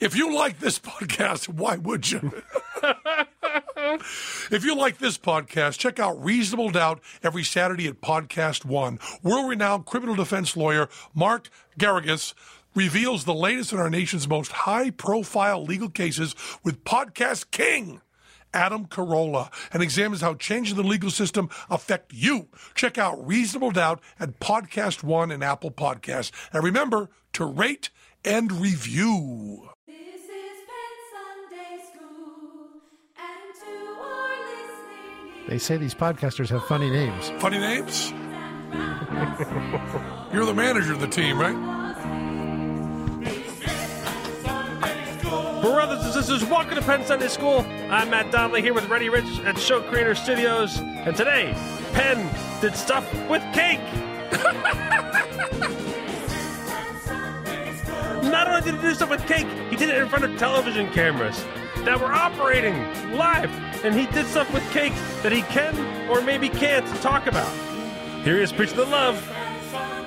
If you like this podcast, why would you? if you like this podcast, check out Reasonable Doubt every Saturday at Podcast One. World renowned criminal defense lawyer Mark Geragos reveals the latest in our nation's most high profile legal cases with Podcast King. Adam Carolla and examines how changes in the legal system affect you. Check out Reasonable Doubt at Podcast One and Apple Podcasts. And remember to rate and review. They say these podcasters have funny names. Funny names? You're the manager of the team, right? Brothers and sisters, welcome to Penn Sunday School. I'm Matt Donnelly here with Ready Rich at Show Creator Studios. And today, Penn did stuff with cake. Not only did he do stuff with cake, he did it in front of television cameras that were operating live. And he did stuff with cake that he can or maybe can't talk about. Here he is preaching the love,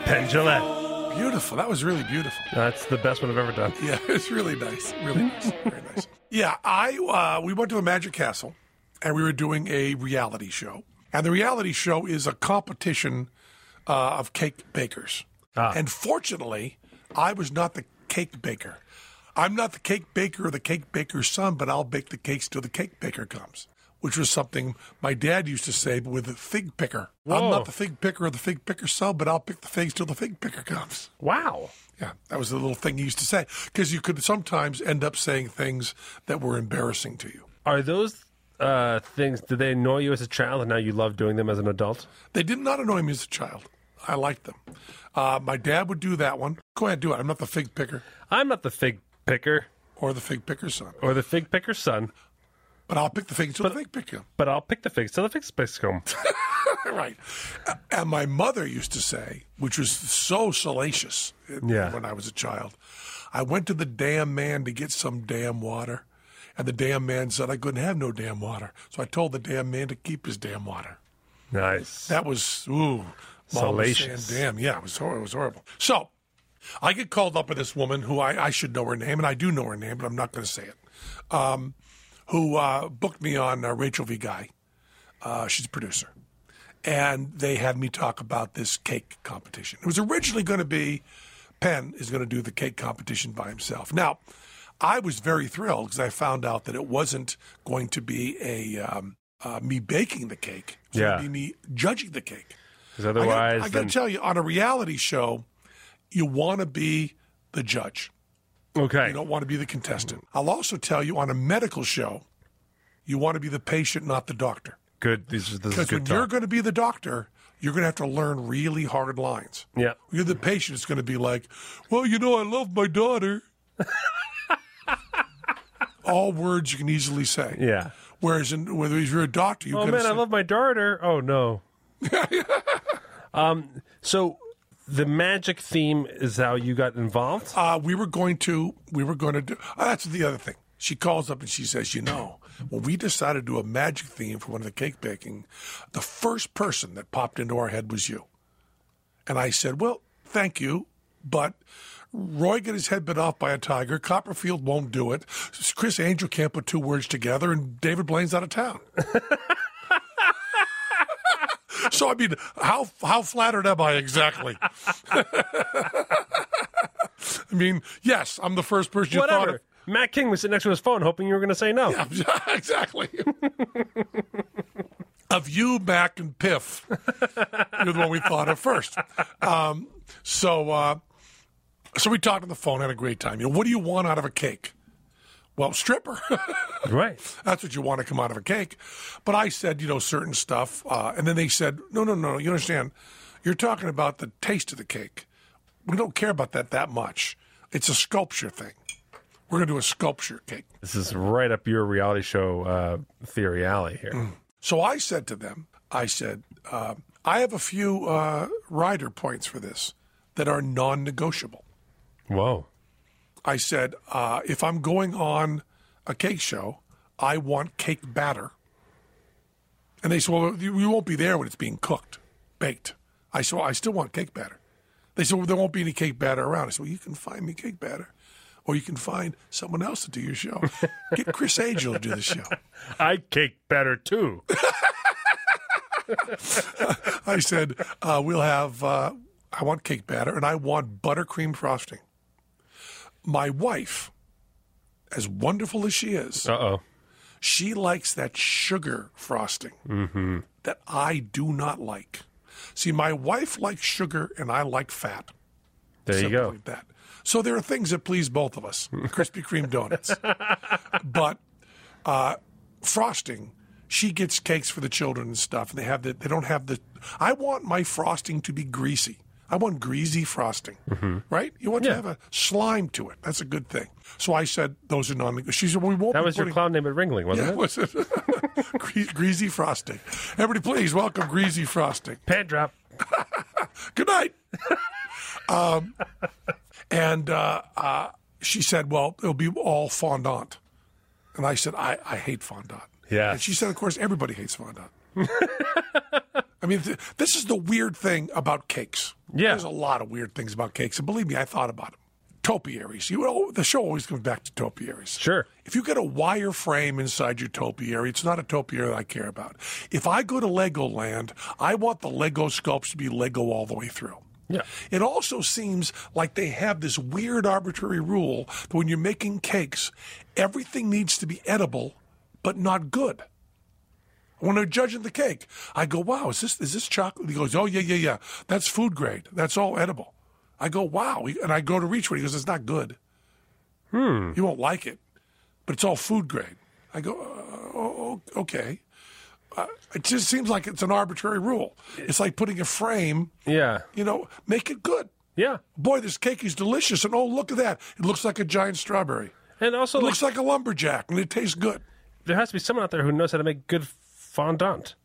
Penn Jillette. Beautiful. That was really beautiful. That's the best one I've ever done. Yeah, it's really nice. Really nice. Very nice. Yeah, I uh, we went to a Magic Castle and we were doing a reality show. And the reality show is a competition uh, of cake bakers. And fortunately, I was not the cake baker. I'm not the cake baker or the cake baker's son, but I'll bake the cakes till the cake baker comes. Which was something my dad used to say, but with a fig picker. I'm not the fig picker or the fig picker's son, but I'll pick the figs till the fig picker comes. Wow. Yeah, that was the little thing he used to say because you could sometimes end up saying things that were embarrassing to you. Are those uh, things, did they annoy you as a child and now you love doing them as an adult? They did not annoy me as a child. I liked them. Uh, my dad would do that one. Go ahead, do it. I'm not the fig picker I'm not the fig picker or the fig picker's son, or the fig picker's son, but I'll pick the figs till the fig picker. but I'll pick the figs till the figs pick come. right. And my mother used to say, which was so salacious Yeah. when I was a child, I went to the damn man to get some damn water. And the damn man said I couldn't have no damn water. So I told the damn man to keep his damn water. Nice. That was ooh, saying, Salacious. damn, yeah, it was it was horrible. So I get called up by this woman who I, I should know her name, and I do know her name, but I'm not going to say it. Um, who uh, booked me on uh, Rachel V. Guy? Uh, she's a producer, and they had me talk about this cake competition. It was originally going to be Penn is going to do the cake competition by himself. Now. I was very thrilled because I found out that it wasn't going to be a um, uh, me baking the cake. It was Yeah. going to be me judging the cake. Because otherwise, I got to tell you, on a reality show, you want to be the judge. okay. You don't want to be the contestant. I'll also tell you, on a medical show, you want to be the patient, not the doctor. good. This is, this is Because when you're going to be the doctor, you're going to have to learn really hard lines. Yeah. You're the patient. It's going to be like, well, you know, I love my daughter. All words you can easily say. Yeah. Whereas, in, whether you're a doctor, you Oh man, to I love my daughter. Oh no. um. So the magic theme is how you got involved. uh, we were going to, we were going to do. Oh, that's the other thing. She calls up and she says, you know, when we decided to do a magic theme for one of the cake baking, the first person that popped into our head was you. And I said, well, thank you, but Roy got his head bit off by a tiger. Copperfield won't do it. Criss Angel can't put two words together, and David Blaine's out of town. so I mean, how how flattered am I exactly? I mean, yes, I'm the first person you thought of. Mac King was sitting next to his phone, hoping you were going to say no. Yeah, exactly. of you, Mac, and Piff. You're the one we thought of first. Um, so, uh, so we talked on the phone, had a great time. You know, what do you want out of a cake? Well, stripper. Right. That's what you want to come out of a cake. But I said, you know, certain stuff. Uh, and then they said, no, no, no, you understand. You're talking about the taste of the cake. We don't care about that that much. It's a sculpture thing. We're going to do a sculpture cake. This is right up your reality show uh, theory alley here. So I said to them, I said, uh, I have a few uh, rider points for this that are non negotiable. Whoa. I said, uh, if I'm going on a cake show, I want cake batter. And they said, well, you, won't be there when it's being cooked, baked. I said, well, I still want cake batter. They said, well, there won't be any cake batter around. I said, well, you can find me cake batter. Or you can find someone else to do your show. Get Criss Angel to do the show. I cake batter too. I said, uh, we'll have, uh, I want cake batter and I want buttercream frosting. My wife, as wonderful as she is, Uh oh. she likes that sugar frosting that I do not like. See, my wife likes sugar and I like fat. There you go. like that. So there are things that please both of us. Krispy Kreme donuts. but uh, frosting, she gets cakes for the children and stuff, and they have the they don't have the I want my frosting to be greasy. I want greasy frosting, right? You want Mm-hmm. Yeah. to have a slime to it. That's a good thing. So I said those are non. She said, well, "We won't." That was your clown name at Ringling, wasn't Yeah, it? was it? Gre- greasy frosting. Everybody, please welcome greasy frosting. Pad drop. Good night. um, and uh, uh, she said, "Well, it'll be all fondant." And I said, "I, I hate fondant." Yeah. And she said, "Of course, everybody hates fondant." I mean, th- this is the weird thing about cakes. Yeah. There's a lot of weird things about cakes, and believe me, I thought about them. Topiaries. You know, the show always comes back to topiaries. Sure. If you get a wire frame inside your topiary, it's not a topiary that I care about. If I go to Legoland, I want the Lego sculpts to be Lego all the way through. Yeah. It also seems like they have this weird arbitrary rule that when you're making cakes, everything needs to be edible, but not good. When they're judging the cake, I go, "Wow, is this is this chocolate?" He goes, "Oh yeah, yeah, yeah. That's food grade. That's all edible." I go, "Wow," and I go to reach for it. He goes, "It's not good. Hmm. You won't like it, but it's all food grade." I go, oh, "Okay." Uh, it just seems like it's an arbitrary rule. It's like putting a frame Yeah. you know, make it good. Yeah. Boy, this cake is delicious. And oh, look at that. It looks like a giant strawberry. And also, It like, looks like a lumberjack and it tastes good. there has to be someone out there who knows how to make good fondant,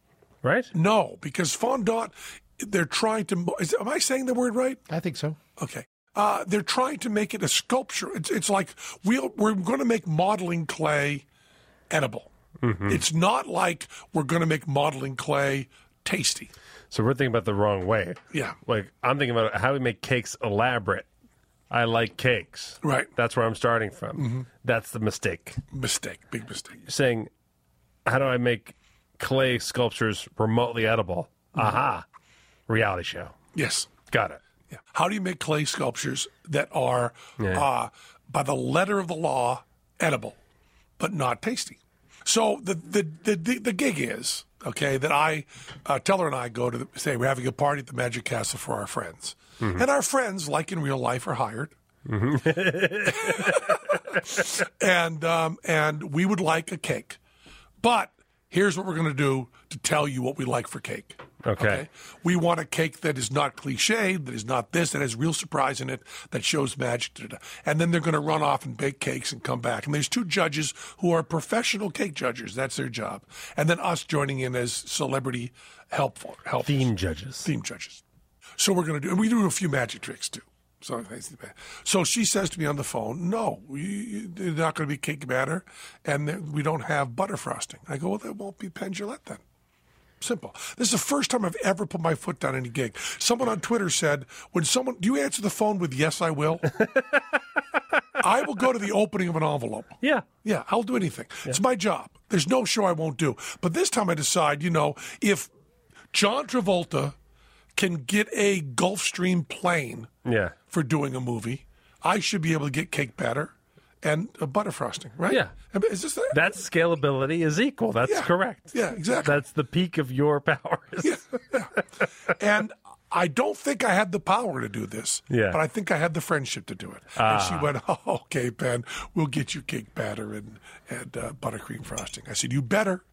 right? No, because fondant, they're trying to. Is, am I saying the word right? I think so. Okay. Uh, they're trying to make it a sculpture. It's, it's like we'll, we're going to make modeling clay edible. It's not like we're going to make modeling clay tasty. So we're thinking about the wrong way. Yeah. Like I'm thinking about how we make cakes elaborate. I like cakes. Right. That's where I'm starting from. That's the mistake. Mistake. Big mistake. Saying, how do I make clay sculptures remotely edible? Aha. Reality show. Yes. Got it. Yeah. How do you make clay sculptures that are, Yeah. uh, by the letter of the law, edible, but not tasty? So the the the, the, the gig is okay that I, uh, Teller and I go to the, say we're having a party at the Magic Castle for our friends, and our friends, like in real life, are hired. and um, and we would like a cake, but here's what we're going to do to tell you what we like for cake. Okay. We want a cake that is not cliched, that is not this, that has real surprise in it, that shows magic. Da, da, da. And then they're going to run off and bake cakes and come back. And there's two judges who are professional cake judges. That's their job. And then us joining in as celebrity helpful, help Theme judges. theme judges. So we're going to do, and we do a few magic tricks too. So, so she says to me on the phone, "No, you, there's not going to be cake batter, and we don't have butter frosting." I go, "Well, there won't be Penn Jillette then." Simple. This is the first time I've ever put my foot down any gig. Someone on Twitter said, "When someone, do you answer the phone with yes, I will?" I will go to the opening of an envelope. Yeah. Yeah, I'll do anything. It's my job. There's no show I won't do. But this time I decide, you know, if John Travolta can get a Gulfstream plane Yeah. for doing a movie, I should be able to get cake batter and a butter frosting, right? Yeah. I mean, Is this the, That scalability is equal. That's Yeah. correct. Yeah, exactly. That's the peak of your powers. Yeah, yeah. and I don't think I had the power to do this. Yeah. But I think I had the friendship to do it. And she went, oh, okay, Ben, we'll get you cake batter and, and uh, buttercream frosting. I said, you better.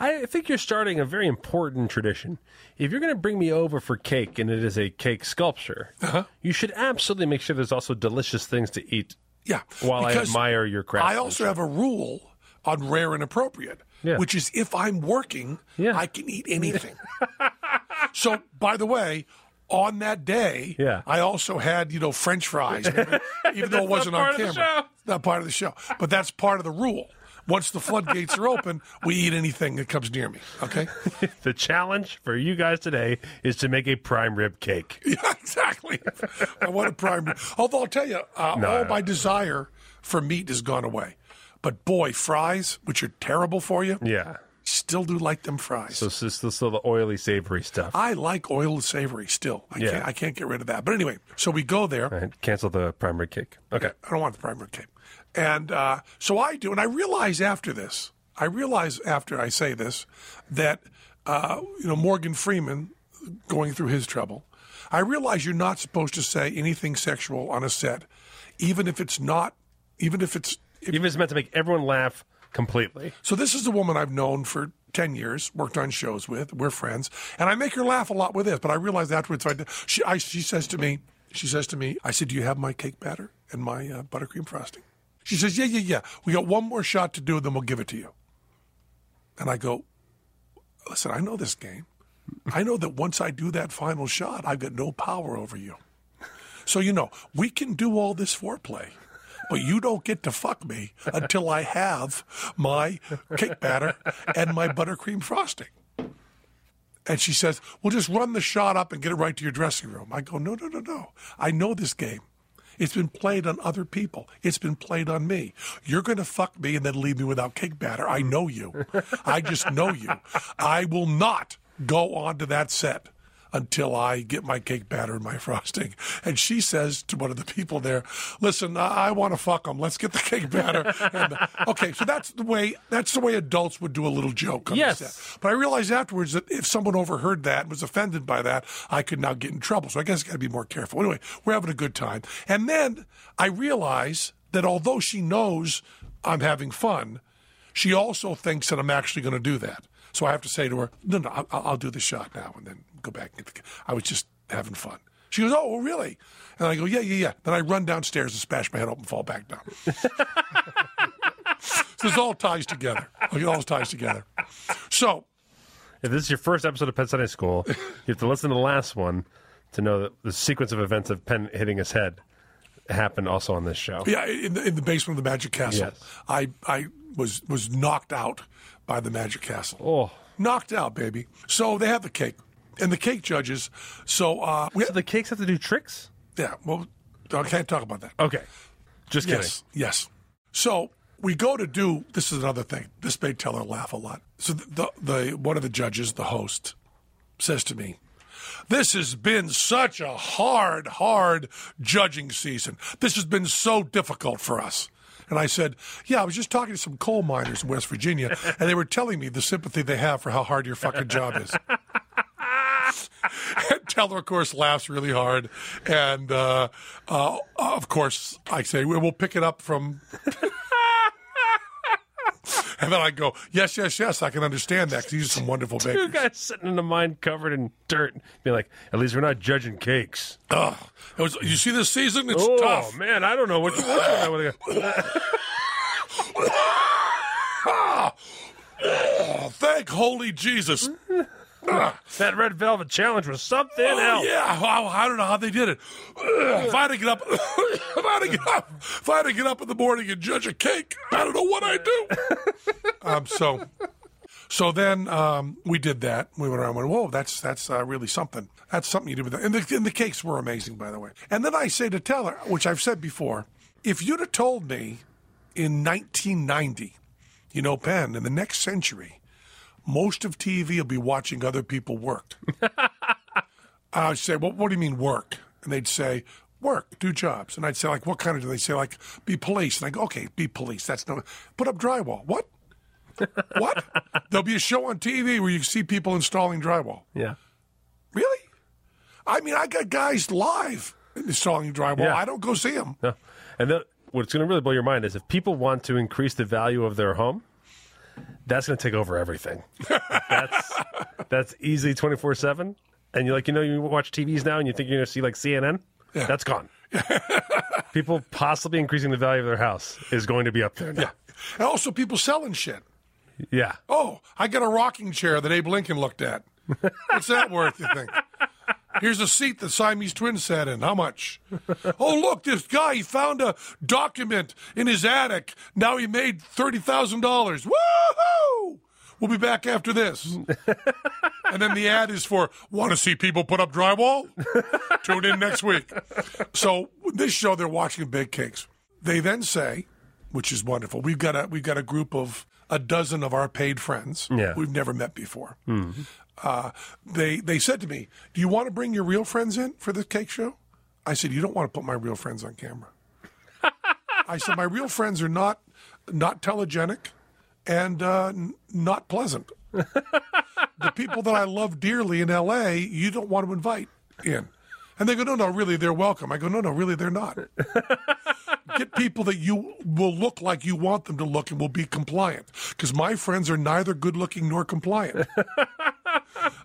I think you're starting a very important tradition. If you're going to bring me over for cake and it is a cake sculpture, Uh-huh. you should absolutely make sure there's also delicious things to eat Yeah. While I admire your craft. I also have a rule on rare and appropriate, Yeah. which is if I'm working, Yeah. I can eat anything. so, by the way, on that day, Yeah. I also had, you know, French fries, even though it wasn't part on of the camera. show. Not part of the show. But that's part of the rule. Once the floodgates are open, we eat anything that comes near me. Okay? the challenge for you guys today is to make a prime rib cake. Yeah, exactly. I want a prime. rib. Although I'll tell you, uh, No, all no. my desire for meat has gone away. But boy, fries, which are terrible for you, Yeah. still do like them fries. So it's just still the oily, savory stuff. I like oil and savory still. I Yeah. can't I can't get rid of that. But anyway, so we go there. Right, cancel the prime rib cake. Okay. I don't want the prime rib cake. And uh, so I do, and I realize after this, I realize after I say this that uh, you know Morgan Freeman going through his trouble. I realize you're not supposed to say anything sexual on a set, even if it's not, even if it's. If, Even if it's meant to make everyone laugh completely. so this is a woman I've known for. 10 years, worked on shows with, we're friends, and I make her laugh a lot with this, but I realized afterwards, I, she, I, she says to me, she says to me, I said, do you have my cake batter and my uh, buttercream frosting? She says, yeah, yeah, yeah. We got one more shot to do, then we'll give it to you. And I go, listen, I know this game. I know that once I do that final shot, I've got no power over you. So, you know, we can do all this foreplay, but you don't get to fuck me until I have my cake batter and my buttercream frosting. And she says, Well, just run the shot up and get it right to your dressing room. I go, No, no, no, no. I know this game. It's been played on other people. It's been played on me. You're going to fuck me and then leave me without cake batter. I know you. I just know you. I will not go onto that set until I get my cake batter and my frosting. And she says to one of the people there, "Listen, I, I want to fuck them. Let's get the cake batter." And, okay, so that's the way. That's the way adults would do a little joke on Yes. But I realized afterwards that if someone overheard that and was offended by that, I could now get in trouble. So I guess I got to be more careful. Anyway, we're having a good time. And then I realize that although she knows I'm having fun, she also thinks that I'm actually going to do that. So I have to say to her, no, no, I'll, I'll do the shot now and then go back and get the. I was just having fun. She goes, oh, really? And I go, yeah, yeah, yeah. Then I run downstairs and smash my head open and fall back down. so this all ties together. It all ties together. So If this is your first episode of Penn Sunday School, you have to listen to the last one to know that the sequence of events of Penn hitting his head happened also on this show. Yeah, in the, in the basement of the Magic Castle, Yes. I I was was knocked out by the Magic Castle. Oh. knocked out, baby. So they have the cake, and the cake judges. So uh, we, So the cakes have to do tricks? yeah, well, I can't talk about that. Okay. Just kidding. Yes, yes. So we go to do. This is another thing. This made Teller laugh a lot. So the, the the one of the judges, the host, says to me, "This has been such a hard, hard judging season. This has been so difficult for us." And I said, "Yeah, I was just talking to some coal miners in West Virginia, and they were telling me the sympathy they have for how hard your fucking job is." And Teller, of course, laughs really hard. And uh, uh, of course, I say, we'll pick it up from. and then I go, yes, yes, yes, I can understand that because these are some wonderful Two bakers. guys sitting in the mine covered in dirt, be like, at least we're not judging cakes. Oh, It was, you see this season? It's oh tough. man, I don't know one I would Oh, thank holy Jesus. That red velvet challenge was something Oh, else. yeah, Wow, I don't know how they did it. Ugh, If I had to get up, if I had to get up, if I had to get up in the morning and judge a cake, I don't know what I'd do. um, so, so then um, we did that. We went around and went, whoa, that's that's uh, really something. That's something you do with that. And the, and the cakes were amazing, by the way. And then I say to Teller, which I've said before, if you'd have told me in 1990, you know, Penn, in the next century, most of TV will be watching other people work. I'd say, well, what do you mean work? And they'd say, work, do jobs. And I'd say, like, what kind of do they say? Like, be police. And I go, okay, be police. That's no, put up drywall. What? what? There'll be a show on TV where you see people installing drywall. Yeah. Really? I mean, I got guys live installing drywall. Yeah. I don't go see them. No. And what's going to really blow your mind is if people want to increase the value of their home, that's going to take over everything. that's that's easily twenty four seven. And you're like you know you watch TVs now and you think you're going to see like CNN. Yeah. That's gone. People possibly increasing the value of their house is going to be up there now. Yeah. And also people selling shit. Yeah. Oh, I got a rocking chair that Abe Lincoln looked at. What's that worth, you think? Here's a seat the Siamese twins sat in. How much? Oh, look, this guy, he found a document in his attic. Now he made $30,000. Woohoo! We'll be back after this. and then the ad is for, want to see people put up drywall? Tune in next week. So this show, they're watching big cakes. They then say, which is wonderful. We've got a we've got a group of a dozen of our paid friends Yeah. we've never met before. Mm-hmm. Uh, they they said to me, "Do you want to bring your real friends in for the cake show?" I said, "You don't want to put my real friends on camera." I said, "My real friends are not not telegenic and uh, n- not pleasant. the people that I love dearly in L.A., you don't want to invite in." And they go, "No, no, really, they're welcome." I go, "No, no, really, they're not." get people that you will look like you want them to look and will be compliant. Because my friends are neither good looking nor compliant.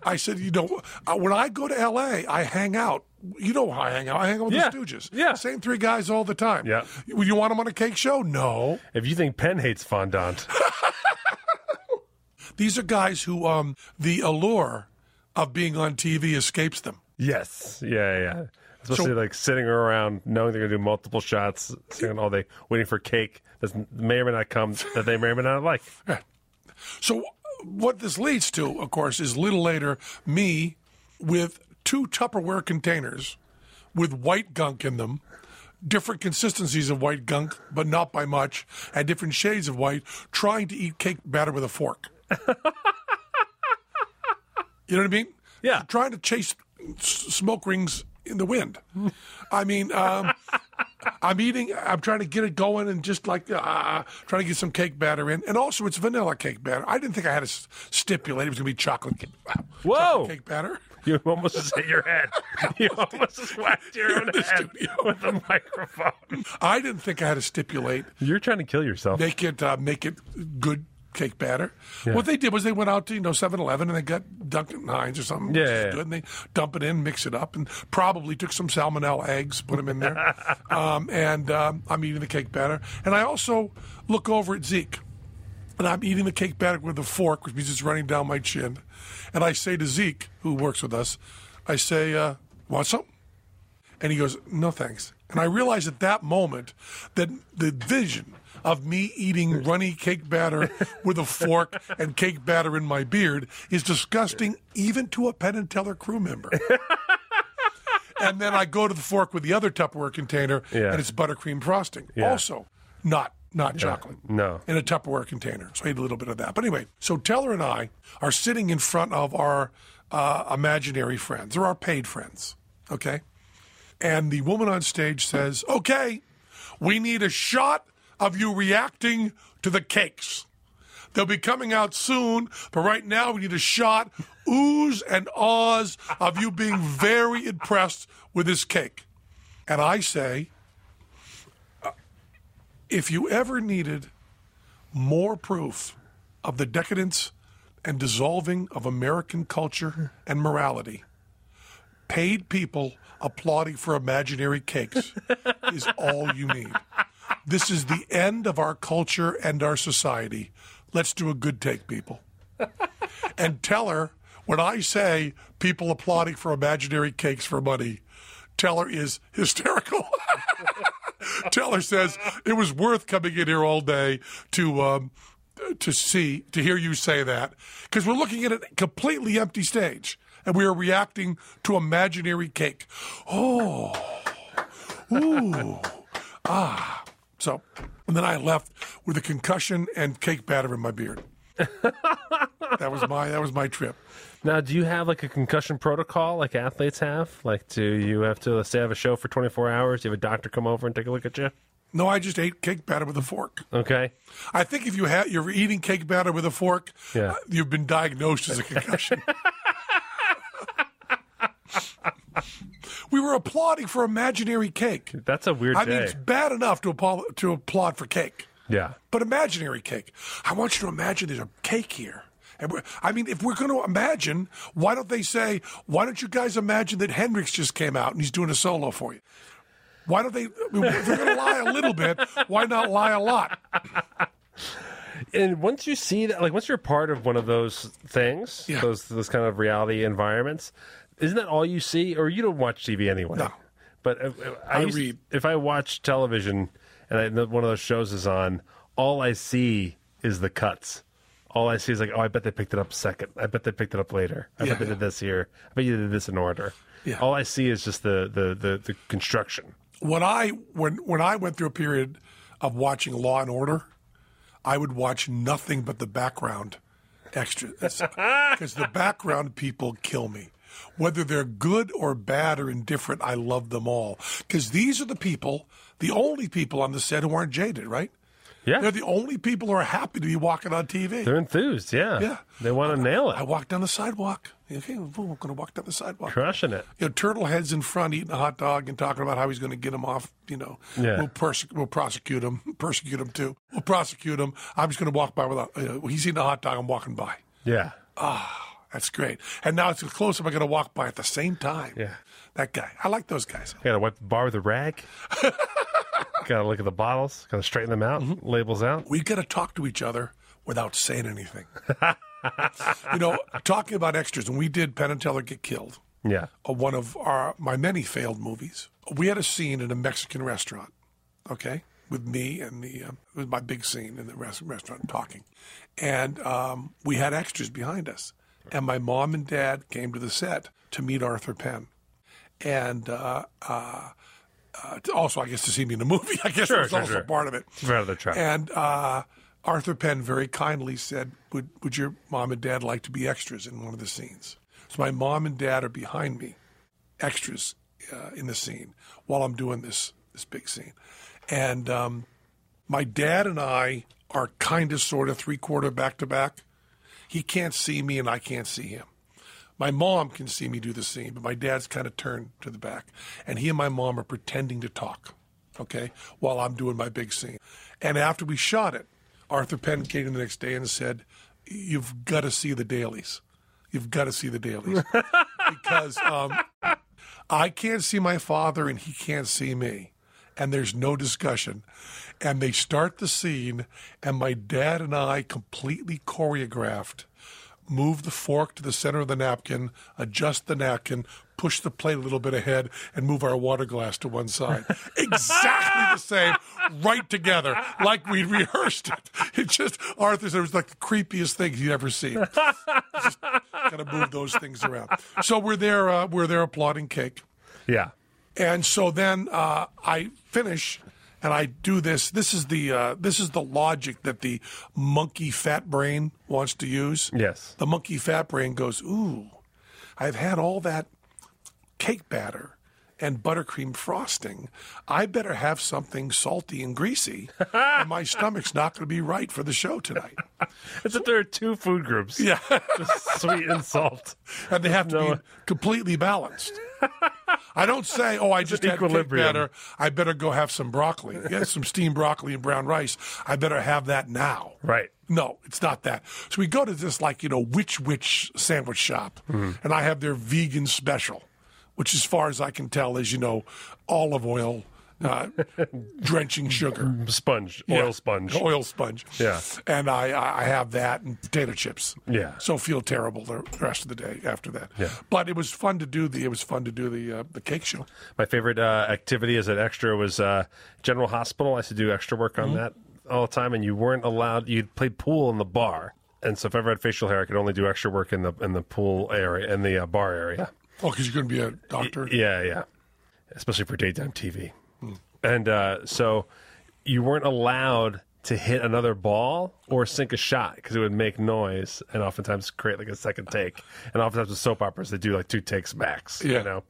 I said, you know, when I go to LA, I hang out. You know how I hang out. I hang out with Yeah. the Stooges. Yeah. Same three guys all the time. Yeah. You, you want them on a cake show? No. If you think Penn hates fondant, These are guys who um, the allure of being on TV escapes them. yes, yeah, yeah. Especially like sitting around knowing they're going to do multiple shots, sitting all day waiting for cake that may or may not come that they may or may not like. So what this leads to, of course, is a little later me with two Tupperware containers with white gunk in them, different consistencies of white gunk, but not by much, and different shades of white, trying to eat cake batter with a fork. you know what I mean? Yeah. Trying to chase smoke rings in the wind. I mean, um, I'm eating. I'm trying to get it going, and just like uh, trying to get some cake batter in, and also it's vanilla cake batter. I didn't think I had to stipulate it was going to be chocolate cake. Whoa. chocolate cake batter. You almost just hit your head. You almost whacked your own head studio. with a microphone. I didn't think I had to stipulate You're trying to kill yourself. make it uh, make it good cake batter. What they did was they went out to you know 7-Eleven and they got Duncan Hines or something. Yeah, which is yeah, yeah. good. And they dump it in, mix it up, and probably took some salmonella eggs, put them in there. um, and um, I'm eating the cake batter, and I also look over at Zeke. And I'm eating the cake batter with a fork, which means it's running down my chin. And I say to Zeke, who works with us, I say, uh, want some? And he goes, no thanks. And I realize at that moment that the vision of me eating runny cake batter with a fork and cake batter in my beard is disgusting even to a Penn and Teller crew member. and then I go to the fork with the other Tupperware container Yeah. and it's buttercream frosting. Yeah. Also, not not chocolate No. in a Tupperware container. So I ate a little bit of that. But anyway, so Teller and I are sitting in front of our uh, imaginary friends or our paid friends. Okay. And the woman on stage says, Okay, we need a shot of you reacting to the cakes. They'll be coming out soon, but right now we need a shot, oohs and ahs, of you being very impressed with this cake. And I say, uh, if you ever needed more proof of the decadence and dissolving of American culture and morality, paid people applauding for imaginary cakes is all you need. This is the end of our culture and our society. Let's do a good take, people. And Teller when I say people applauding for imaginary cakes for money, Teller is hysterical. Teller says it was worth coming in here all day to um, to see to hear you say that because we're looking at a completely empty stage and we are reacting to imaginary cake. Oh, ooh, ah. So, and then I left with a concussion and cake batter in my beard. that was my that was my trip. Now, do you have like a concussion protocol like athletes have? Like, do you have to let's say have a show for 24 hours? Do you have a doctor come over and take a look at you? No, I just ate cake batter with a fork. Okay. I think if you have you're eating cake batter with a fork, Yeah. uh, you've been diagnosed as a concussion. we were applauding for imaginary cake. That's a weird I day. mean, it's bad enough to applaud, to applaud for cake, yeah. but imaginary cake. I want you to imagine there's a cake here. And we're, I mean, if we're going to imagine, why don't they say, why don't you guys imagine that Hendrix just came out and he's doing a solo for you? Why don't they? If they're going to lie a little bit, why not lie a lot? And once you see that, like once you're part of one of those things, Yeah. those those kind of reality environments, isn't that all you see? Or you don't watch TV anyway? No. But uh, I, I used- read. If I watch television and I, one of those shows is on, all I see is the cuts. All I see is like, oh, I bet they picked it up second. I bet they picked it up later. I Yeah, bet they yeah. did this here. I bet you did this in order. Yeah. All I see is just the the the, the construction. when I when when I went through a period of watching Law and Order, I would watch nothing but the background extras because the background people kill me. Whether they're good or bad or indifferent, I love them all because these are the people, the only people on the set who aren't jaded, right? Yeah. They're the only people who are happy to be walking on TV. They're enthused. Yeah. Yeah. They want to nail it. I walk down the sidewalk. Okay, we're going to walk down the sidewalk. Crushing it. you know, turtle heads in front eating a hot dog and talking about how he's going to get him off. You know, Yeah. we'll, perse- we'll prosecute him, persecute him too. We'll prosecute him. I'm just going to walk by without. Uh, he's eating a hot dog. I'm walking by. Yeah. That's great. And now it's close up. I'm going to walk by at the same time. Yeah. that guy. I like those guys. Got to wipe the bar with a rag. Got to look at the bottles. Got to straighten them out. Mm-hmm. Labels out. We got to talk to each other without saying anything. you know, talking about extras. When we did Penn and Teller get killed, Yeah. uh, one of our my many failed movies. We had a scene in a Mexican restaurant, okay, with me and the um, it was my big scene in the res- restaurant talking, and um, we had extras behind us, and my mom and dad came to the set to meet Arthur Penn, and uh, uh, uh, also I guess to see me in the movie. I guess Sure, it was sure, also sure. part of it. Part of the trap. And uh, Arthur Penn very kindly said, would, would your mom and dad like to be extras in one of the scenes? So my mom and dad are behind me, extras uh, in the scene while I'm doing this, this big scene. And um, my dad and I are kind of sort of three quarter back to back. He can't see me and I can't see him. My mom can see me do the scene, but my dad's kind of turned to the back. And he and my mom are pretending to talk, okay, while I'm doing my big scene. And after we shot it, Arthur Penn came in the next day and said, You've got to see the dailies. You've got to see the dailies. because um, I can't see my father and he can't see me. And there's no discussion. And they start the scene, and my dad and I completely choreographed move the fork to the center of the napkin, adjust the napkin, push the plate a little bit ahead, and move our water glass to one side. exactly the same, right together, like we rehearsed it. It just, Arthur said it was like the creepiest thing he'd ever seen. just gotta move those things around. So we're there, uh, we're there applauding cake. Yeah. And so then uh, I finish and I do this. This is the uh, this is the logic that the monkey fat brain wants to use. Yes. The monkey fat brain goes, "Ooh, I've had all that cake batter and buttercream frosting. I better have something salty and greasy, or my stomach's not going to be right for the show tonight." It's that there are two food groups. Yeah. Just sweet and salt. and they have to No. be completely balanced. I don't say, "Oh, I just an had cake batter. I better go have some broccoli. Yeah, some steamed broccoli and brown rice. I better have that now." Right. No, it's not that. So we go to this like you know which which sandwich shop, Mm-hmm. and I have their vegan special, which as far as I can tell is you know olive oil, uh, drenching sugar. Sponge. Oil Yeah. sponge. Oil sponge. Yeah. And I, I have that and potato chips. Yeah. So feel terrible the rest of the day after that. Yeah. But it was fun to do the it was fun to do the uh, the cake show. My favorite uh, activity as an extra was uh, General Hospital. I used to do extra work Mm-hmm. on that all the time, and you weren't allowed. You'd play pool in the bar, and so if I ever had facial hair, I could only do extra work in the in the pool area, in the uh, bar area. Oh, because you're going to be a doctor. Yeah, yeah. Especially for daytime TV. And uh, so you weren't allowed to hit another ball or sink a shot because it would make noise and oftentimes create like a second take. And oftentimes with soap operas, they do like two takes max. Yeah. You know?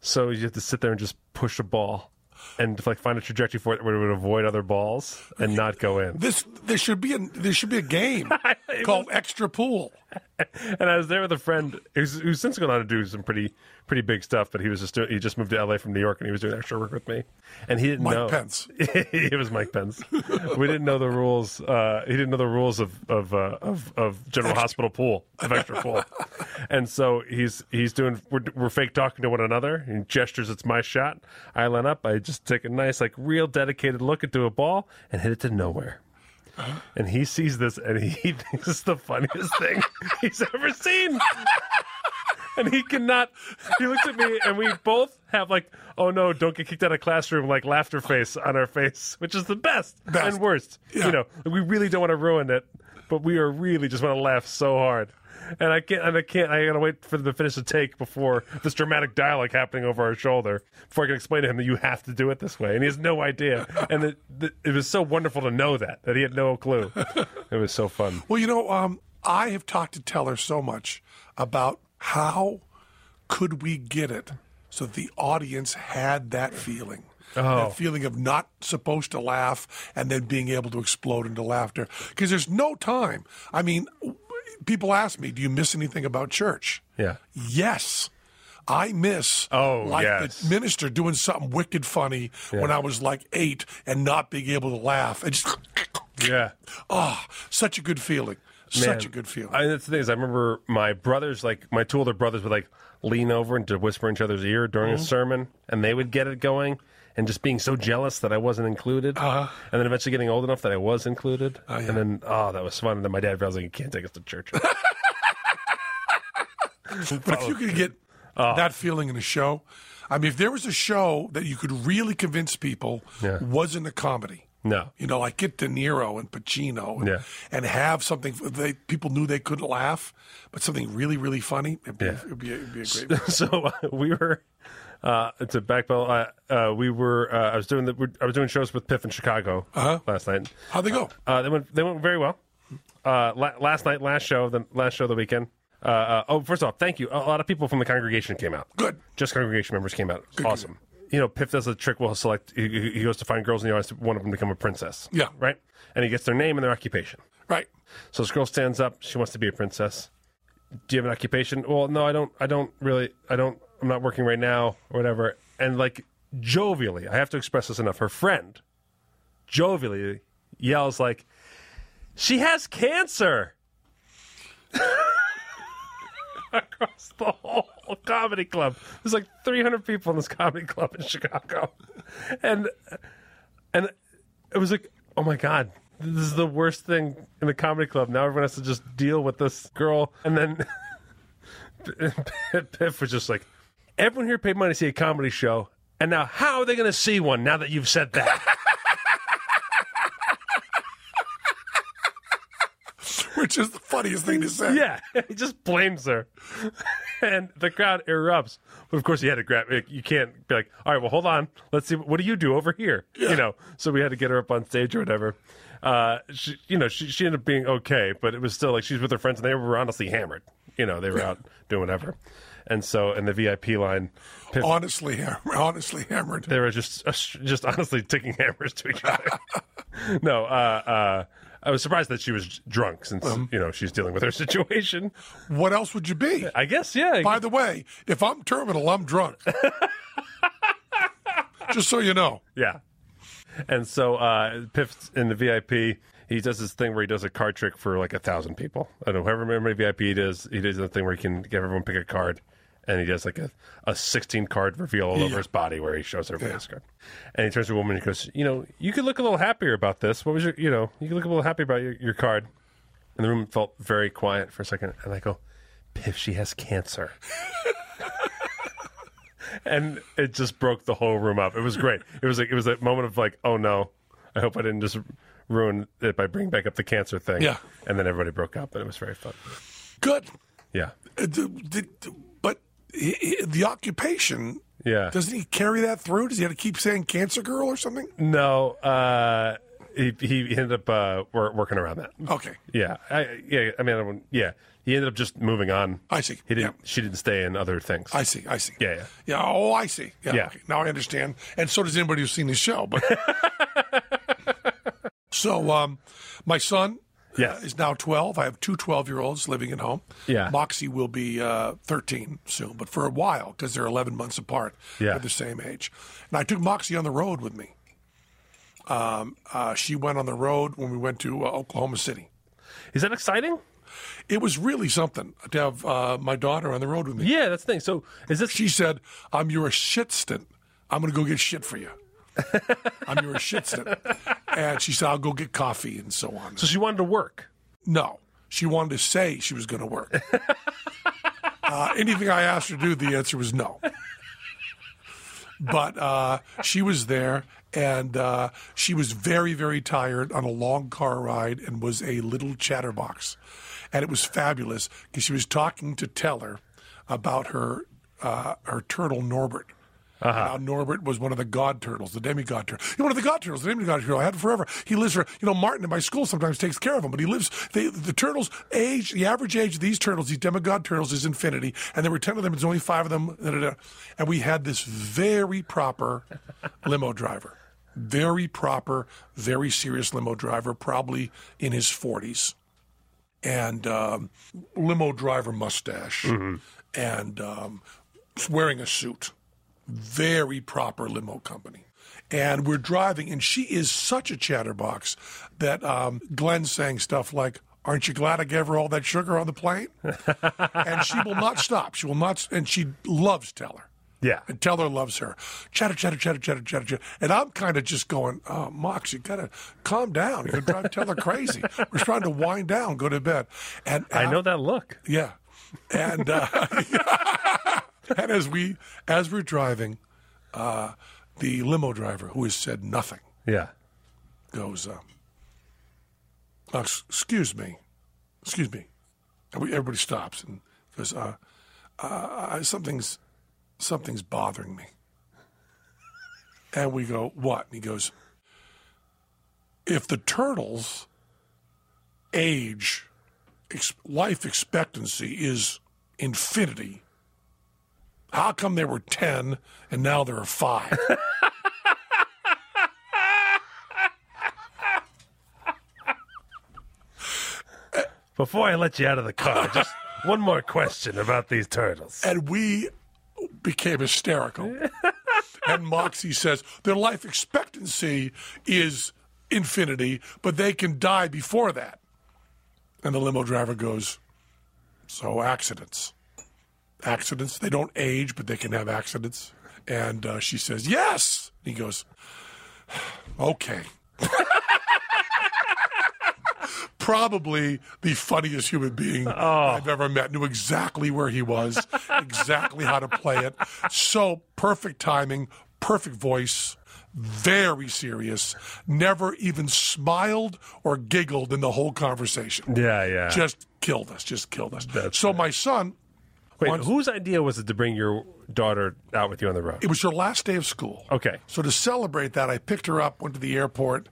So you have to sit there and just push a ball and like find a trajectory for it where it would avoid other balls and not go in. This there should be a there should be a game called extra pool. and I was there with a friend who's, who's since gone on to do some pretty pretty big stuff, but he was just doing, he just moved to LA from New York and he was doing extra work with me, and he didn't know Mike know Pence. it was Mike Pence. we didn't know the rules. Uh, he didn't know the rules of of uh, of, of General Hospital pool of extra pool, and so he's he's doing we're, we're fake talking to one another. He gestures, "It's my shot." I line up. I just take a nice, like, real dedicated look into a ball and hit it to nowhere. Uh-huh. And he sees this and he thinks it's the funniest thing he's ever seen. And he cannot. He looks at me, and we both have like, "Oh no, don't get kicked out of classroom!" Like laughter face on our face, which is the best, Best. and worst. Yeah. You know, we really don't want to ruin it, but we are really just want to laugh so hard. And I can't, and I can't. I gotta wait for them to finish the take before this dramatic dialogue happening over our shoulder before I can explain to him that you have to do it this way, and he has no idea. And it, was so wonderful to know that that he had no clue. It was so fun. Well, you know, um, I have talked to Teller so much about how could we get it so the audience had that feeling. That feeling of not supposed to laugh and then being able to explode into laughter. Because there's no time. I mean, people ask me, do you miss anything about church? Yeah. Yes. I miss Oh, like yes. the minister doing something wicked funny when I was like eight and not being able to laugh. Just Yeah. oh, such a good feeling. Such a good feeling. I, that's the thing is, I remember my brothers, like my two older brothers, would like lean over and to whisper in each other's ear during Mm-hmm. a sermon, and they would get it going, and just being so jealous that I wasn't included, uh-huh. and then eventually getting old enough that I was included, and then oh, that was fun. And then my dad was like, "You can't take us to church." But if you could get Oh. that feeling in a show, I mean, if there was a show that you could really convince people Yeah. wasn't a comedy, no, you know, like get De Niro and Pacino, and, Yeah. and have something they people knew they couldn't laugh, but something really, really funny. It'd be, Yeah. it'd be, it'd be a great. so uh, we were uh, to backpedal. Uh, uh, we were. Uh, I was doing the. I was doing shows with Piff in Chicago Uh-huh. last night. How'd they go? Uh, they went. They went very well. Uh, la- last night, last show, the last show of the weekend. Uh, uh, oh, first off, thank you. A lot of people from the congregation came out. Good. Just congregation members came out. awesome. You know, Piff does a trick. We'll select. He, he he goes to find girls in the audience. One of them become a princess. Yeah. Right. And he gets their name and their occupation. Right. So this girl stands up. She wants to be a princess. Do you have an occupation? Well, no, I don't. I don't really. I don't. I'm not working right now, or whatever. And like jovially, I have to express this enough. Her friend, jovially, yells like, "She has cancer!" Across the whole comedy club. There's like 300 people in this comedy club in Chicago, and and it was like, oh my god, this is the worst thing in the comedy club. Now everyone has to just deal with this girl, and then Piff was just like, everyone here paid money to see a comedy show, and now how are they going to see one now that you've said that? Which is the funniest thing to say. yeah, he just blames her, and the crowd erupts. But of course, he had to grab. You can't be like, all right, well, hold on, let's see. What do you do over here? You know. So we had to get her up on stage or whatever. Uh, she, you know, she she ended up being okay, but it was still like she's with her friends, and they were honestly hammered. You know, they were out doing whatever, and so in the VIP line, Piff, Honestly, ham- honestly hammered. they were just uh, just honestly ticking hammers to each other. no, uh, uh, I was surprised that she was drunk since you know she's dealing with her situation. What else would you be? I guess, yeah. By the way, if I'm terminal, I'm drunk. Just so you know. Yeah. And so uh, Piff's in the VIP. He does this thing where he does a card trick for like a thousand people. I don't know, however many VIP he does. He does the thing where he can get everyone pick a card, and he does like a, a 16 card reveal all over his body where he shows everybody his card. And he turns to a woman and he goes, You know, you could look a little happier about this. What was your, you know, you could look a little happy about your, your card. And the room felt very quiet for a second. And I go, Piff, she has cancer. and it just broke the whole room up. It was great. It was like it was a moment of like, oh no, I hope I didn't just ruin it by bringing back up the cancer thing. Yeah. and then everybody broke up, and it was very fun. Good. Yeah, Uh, d- d- d- he- he- the occupation, yeah. doesn't he carry that through? Does he have to keep saying cancer girl or something? no, uh, he he ended up uh, working around that. Okay. Yeah, I, yeah. I mean, I yeah. He ended up just moving on. I see. He didn't. Yeah. She didn't stay in other things. I see. I see. Yeah, yeah. Yeah. Oh, I see. Yeah. Yeah. okay. Now I understand. And so does anybody who's seen the show. But so, um, my son Yes. is now 12. I have two 12 year olds living at home. Yeah. Moxie will be uh, 13 soon, but for a while because they're 11 months apart. Yeah. They're the same age. And I took Moxie on the road with me. Um, uh, she went on the road when we went to uh, Oklahoma City. Is that exciting? It was really something to have uh, my daughter on the road with me. Yeah, that's the thing. So is this She said, I'm your shit stint. I'm going to go get shit for you. I'm your shit stint. And she said, I'll go get coffee and so on. so she wanted to work? No, she wanted to say she was going to work. uh, anything I asked her to do, the answer was no. But uh, she was there, and uh, she was very, very tired on a long car ride and was a little chatterbox. And it was fabulous because she was talking to Teller about her uh, her turtle Norbert. Now Norbert was one of the god turtles, the demigod turtle. One of the god turtles, the demigod turtle. I had forever. He lives for you know Martin in my school sometimes takes care of him, but he lives. They, the turtles age, the average age of these turtles, these demigod turtles, is infinity, and there were ten of them. There's only five of them, da, da, da. and we had this very proper limo driver, very proper, very serious limo driver, probably in his forties and um, limo driver mustache and um, wearing a suit. Very proper limo company. And we're driving, and she is such a chatterbox that um, Glenn's saying stuff like, Aren't you glad I gave her all that sugar on the plane? and she will not stop. She will not, and she loves Teller. Yeah. And Teller loves her. Chatter, chatter, chatter, chatter, chatter, chatter. And I'm kind of just going, oh, Mox, you got to calm down. You're going to drive Teller crazy. We're trying to wind down, go to bed. And, and I know that look. Yeah. And, uh, and as, we, as we're driving, uh, the limo driver, who has said nothing, Yeah. goes, um, uh, ex- excuse me, excuse me. And we, everybody stops and goes, uh, uh, something's, something's bothering me. And we go, what? And he goes, if the turtles age, ex- life expectancy is infinity, how come they were 10 and now there are five? Before I let you out of the car, just one more question about these turtles. and we became hysterical. and Moxie says their life expectancy is infinity, but they can die before that. And the limo driver goes, So accidents. Accidents, they don't age, but they can have accidents. And uh, she says, Yes. He goes, Okay. Probably the funniest human being I've ever met. Knew exactly where he was, exactly how to play it. So perfect timing, perfect voice, very serious. Never even smiled or giggled in the whole conversation. Yeah, yeah. Just killed us. Just killed us. That's so my son, Wait, whose idea was it to bring your daughter out with you on the road? it was her last day of school. Okay. So to celebrate that, I picked her up, went to the airport.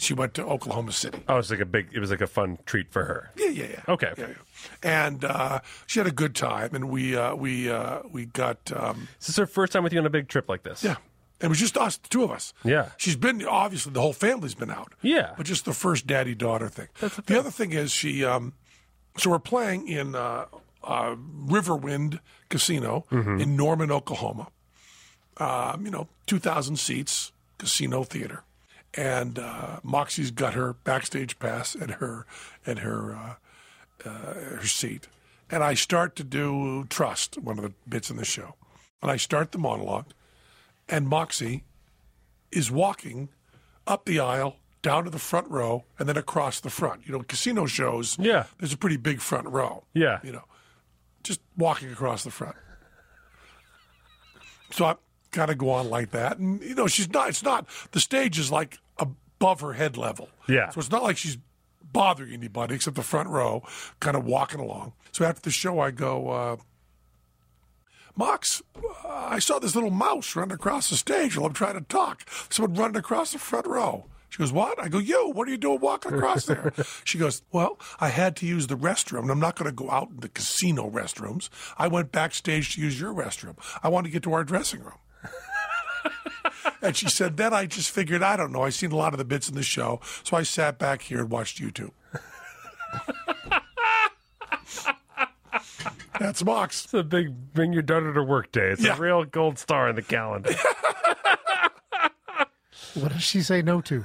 She went to Oklahoma City. Oh, it was like a big. It was like a fun treat for her. Yeah, yeah, yeah. Okay. Yeah, yeah. And uh, she had a good time, and we uh, we uh, we got um, Is this her first time with you on a big trip like this? yeah. It was just us, the two of us. Yeah. She's been obviously the whole family's been out. Yeah. But just the first daddy daughter thing. That's the the other thing is she. Um, so we're playing in uh, Riverwind Casino Mm-hmm. in Norman, Oklahoma. Um, you know, two thousand seats, casino theater, and uh, Moxie's got her backstage pass at her at her uh, uh, her seat, and I start to do Trust, one of the bits in the show, and I start the monologue, and Moxie is walking up the aisle down to the front row and then across the front. You know, casino shows, Yeah. there's a pretty big front row. Yeah. You know, just walking across the front. So I kind of go on like that. And, you know, she's not, it's not, the stage is like above her head level. Yeah. So it's not like she's bothering anybody except the front row, kind of walking along. So after the show, I go, uh, Mox, uh, I saw this little mouse run across the stage while I'm trying to talk. Someone running across the front row. She goes, What? I go, yo! what are you doing walking across there? she goes, Well, I had to use the restroom. I'm not going to go out in the casino restrooms. I went backstage to use your restroom. I want to get to our dressing room. and she said, Then I just figured, I don't know. I've seen a lot of the bits in the show. So I sat back here and watched YouTube. That's Mox. It's a big bring your daughter to work day. It's yeah. a real gold star in the calendar. What does she say no to?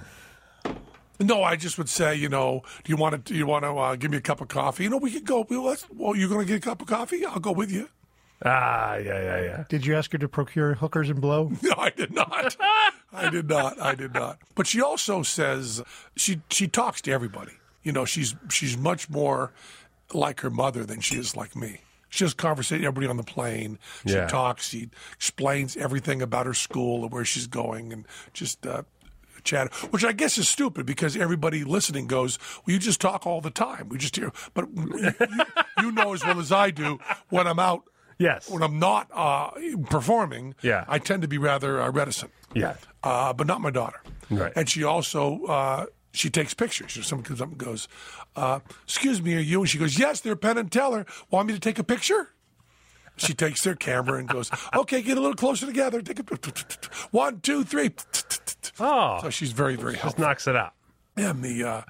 No, I just would say, you know, do you want to? Do you want to uh, give me a cup of coffee? You know, we could go. Well, let's, well you're going to get a cup of coffee? I'll go with you. ah, yeah, yeah, yeah. Did you ask her to procure hookers and blow? No, I did not. I did not. I did not. But she also says she she talks to everybody. You know, she's she's much more like her mother than she is like me. She has conversation everybody on the plane. She Yeah. talks. She explains everything about her school and where she's going, and just uh, chat. Which I guess is stupid because everybody listening goes, "Well, you just talk all the time. We just hear." But you, you know as well as I do when I'm out Yes. when I'm not uh, performing, Yeah. I tend to be rather uh, reticent. Yeah. Uh, but not my daughter. Right. And she also uh, she takes pictures. If someone comes up and goes, uh, "Excuse me, are you?" And she goes, "Yes, they're Penn and Teller. Want me to take a picture?" She takes their camera and goes, "Okay, get a little closer together. Take a one, two, three." Oh, So she's very, very just helpful. knocks it out. And the, uh,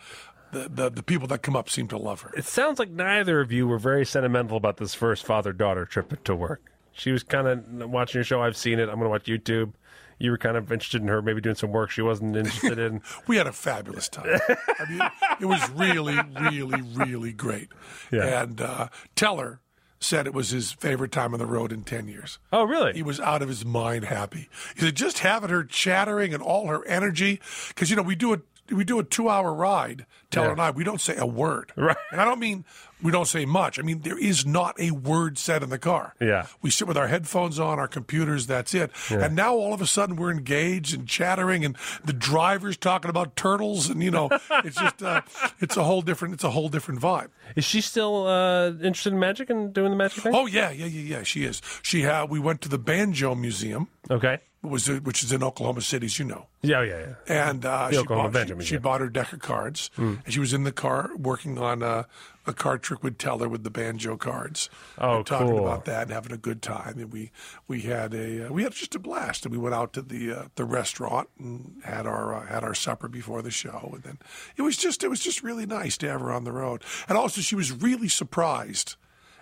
the the the people that come up seem to love her. It sounds like neither of you were very sentimental about this first father daughter trip to work. She was kind of watching your show. I've seen it. I'm going to watch YouTube. You were kind of interested in her, maybe doing some work she wasn't interested in. we had a fabulous time. I mean, it was really, really, really great. Yeah. And uh, Teller said it was his favorite time on the road in 10 years. Oh, really? He was out of his mind happy. He said, just having her chattering and all her energy, because, you know, we do a we do a two hour ride, Teller Yeah. and I, we don't say a word. Right. And I don't mean we don't say much. I mean, there is not a word said in the car. Yeah. We sit with our headphones on, our computers, that's it. And now all of a sudden we're engaged and chattering and the driver's talking about turtles and you know, it's just uh, it's a whole different it's a whole different vibe. Is she still uh, interested in magic and doing the magic thing? Oh yeah, yeah, yeah, yeah, she is. She had we went to the Banjo Museum, Okay. Was which is in Oklahoma City, as you know. Yeah, yeah, yeah. And uh, she, bought, she, she bought her deck of cards, and she was in the car working on a, a card trick with Teller with the banjo cards. Oh, and talking cool. about that and having a good time. And we we had a uh, we had just a blast. And we went out to the uh, the restaurant and had our uh, had our supper before the show. And then it was just it was just really nice to have her on the road. And also, she was really surprised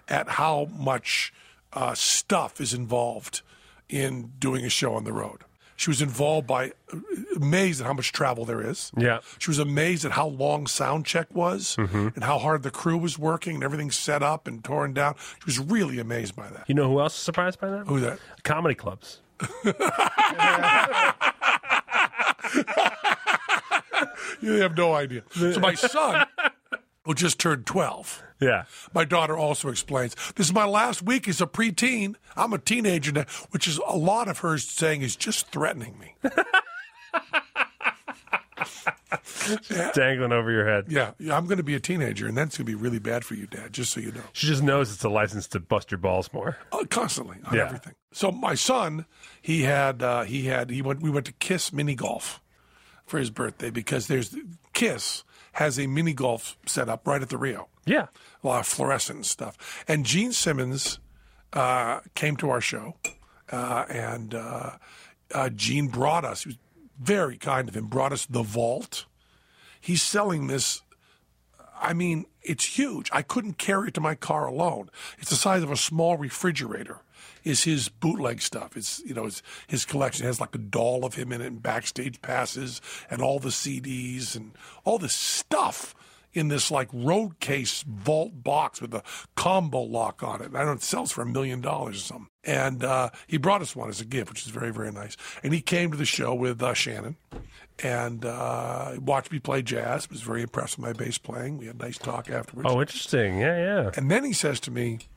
at how much uh, stuff is involved in doing a show on the road. She was involved by amazed at how much travel there is. Yeah. She was amazed at how long sound check was mm-hmm. and how hard the crew was working and everything set up and torn down. She was really amazed by that. You know who else is surprised by that? Who that? Comedy clubs. You have no idea. So my son, who just turned 12, Yeah. my daughter also explains, this is my last week as a preteen. I'm a teenager now, which is a lot of her saying is just threatening me. Dangling over your head. Yeah, yeah I'm going to be a teenager, and that's going to be really bad for you, Dad, just so you know. She just knows it's a license to bust your balls more. Uh, constantly on Yeah. everything. So my son, he had uh, he had he went we went to Kiss mini golf for his birthday because there's Kiss has a mini golf set up right at the Rio. Yeah. A lot of fluorescent stuff. And Gene Simmons uh, came to our show, uh, and uh, uh, Gene brought us. He was very kind of him. Brought us the Vault. He's selling this I mean, it's huge. I couldn't carry it to my car alone. It's the size of a small refrigerator. Is his bootleg stuff? It's you know his his collection It has like a doll of him in it, and backstage passes, and all the CDs and all this stuff in this like road case vault box with a combo lock on it. And I don't know, it sells for a million dollars or something. And uh, he brought us one as a gift, which is very very nice. And he came to the show with uh, Shannon and uh, watched me play jazz. Was very impressed with my bass playing. We had a nice talk afterwards. Oh, interesting. Yeah, yeah. And then he says to me, "Oh,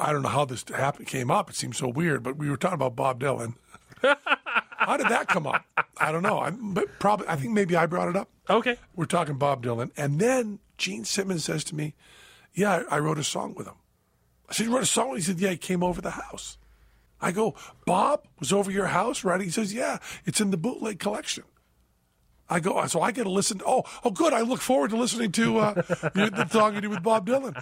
I don't know how this happened, came up. It seems so weird, but we were talking about Bob Dylan. how did that come up? I don't know. I, but probably, I think maybe I brought it up. Okay. We're talking Bob Dylan. And then Gene Simmons says to me, Yeah, I, I wrote a song with him. I said, You wrote a song? He said, Yeah, he came over the house. I go, Bob was over your house writing? He says, Yeah, it's in the bootleg collection. I go, so I get to listen. Oh, oh, good. I look forward to listening to uh, the song you did with Bob Dylan,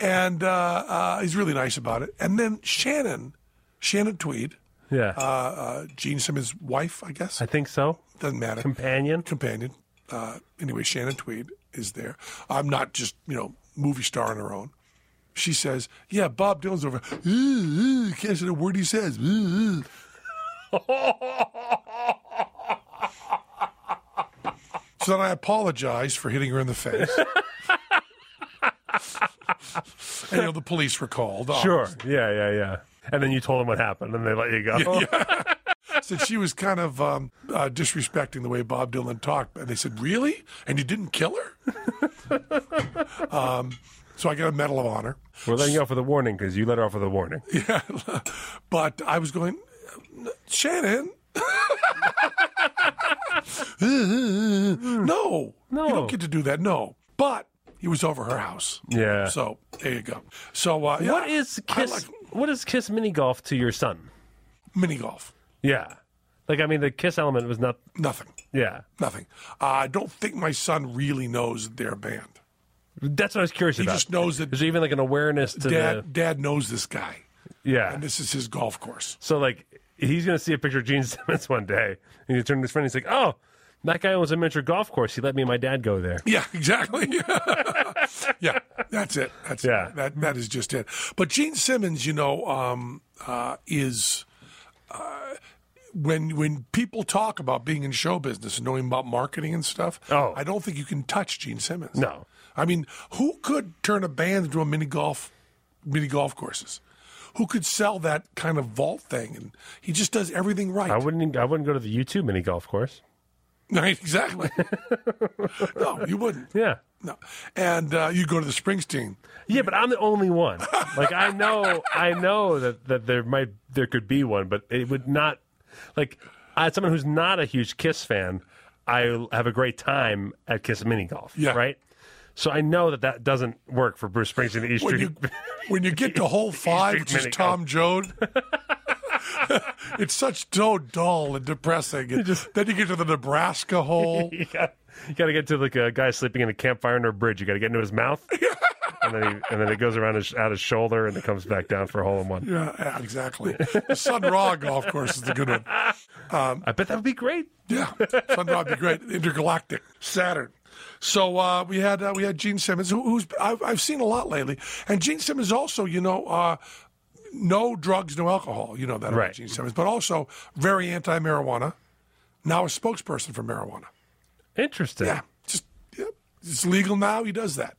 and uh, uh, he's really nice about it. And then Shannon, Shannon Tweed, Yeah. uh, uh, Gene Simmons' wife, I guess. I think so. Doesn't matter. Companion. Companion. Uh, anyway, Shannon Tweed is there. I'm not just you know movie star on her own. she says, "Yeah, Bob Dylan's over. Can't say the word he says." Uh, uh." So then I apologized for hitting her in the face. and you know the police were called. Sure. obviously. Yeah, yeah, yeah. And then you told them what happened, and they let you go. Said she was kind of um, uh, disrespecting the way Bob Dylan talked, and they said, "Really? And you didn't kill her?" um, so I got a Medal of Honor. We're letting you off with a warning because you let her off with a warning. Yeah, but I was going, Shannon. no, No. you don't get to do that. No, but he was over her house. Yeah. So there you go. So uh, yeah, what is Kiss? like what is Kiss mini golf to your son? mini golf? Yeah. Like I mean, the Kiss element was not. Nothing. Yeah. Nothing. Uh, I don't think my son really knows their band. That's what I was curious He about. He just knows that There's even like an awareness to dad dad knows this guy. Yeah. and this is his golf course. So like he's gonna see a picture of Gene Simmons one day, and he turns to his friend. and He's like, "Oh, that guy owns a miniature golf course. He let me and my dad go there." Yeah, exactly. yeah, that's it. That's Yeah. That that is just it. But Gene Simmons, you know, um, uh, is uh, when when people talk about being in show business and knowing about marketing and stuff. Oh. I don't think you can touch Gene Simmons. No. I mean, who could turn a band into a mini golf, mini golf courses? Who could sell that kind of vault thing? And he just does everything right. I wouldn't. I wouldn't go to the U2 mini golf course. Right, exactly. no, you wouldn't. Yeah. No, and uh, you go to the Springsteen. Yeah, but I'm the only one. Like I know, I know that, that there might there could be one, but it would not. Like, as someone who's not a huge Kiss fan, I have a great time at Kiss mini golf. Yeah. Right. So I know that that doesn't work for Bruce Springsteen at East when Street. you when you get to hole five, Street which is Tom Joad, it's such so dull and depressing. And then you get to the Nebraska hole. you got you got to get to like a guy sleeping in a campfire under a bridge. You got to get into his mouth, and then he, and then it goes around his out his shoulder and it comes back down for a hole in one. Yeah, yeah, exactly. The Sun Ra golf course is the good one. I bet that would be great. Yeah, Sun Ra would be great. Intergalactic Saturn. So uh, we had uh, we had Gene Simmons, who, who's I've, I've seen a lot lately, and Gene Simmons also, you know, uh, no drugs, no alcohol. You know that about Right. Gene Simmons, but also very anti-marijuana. Now a spokesperson for marijuana. Interesting. Yeah, just yeah, it's legal now. He does that.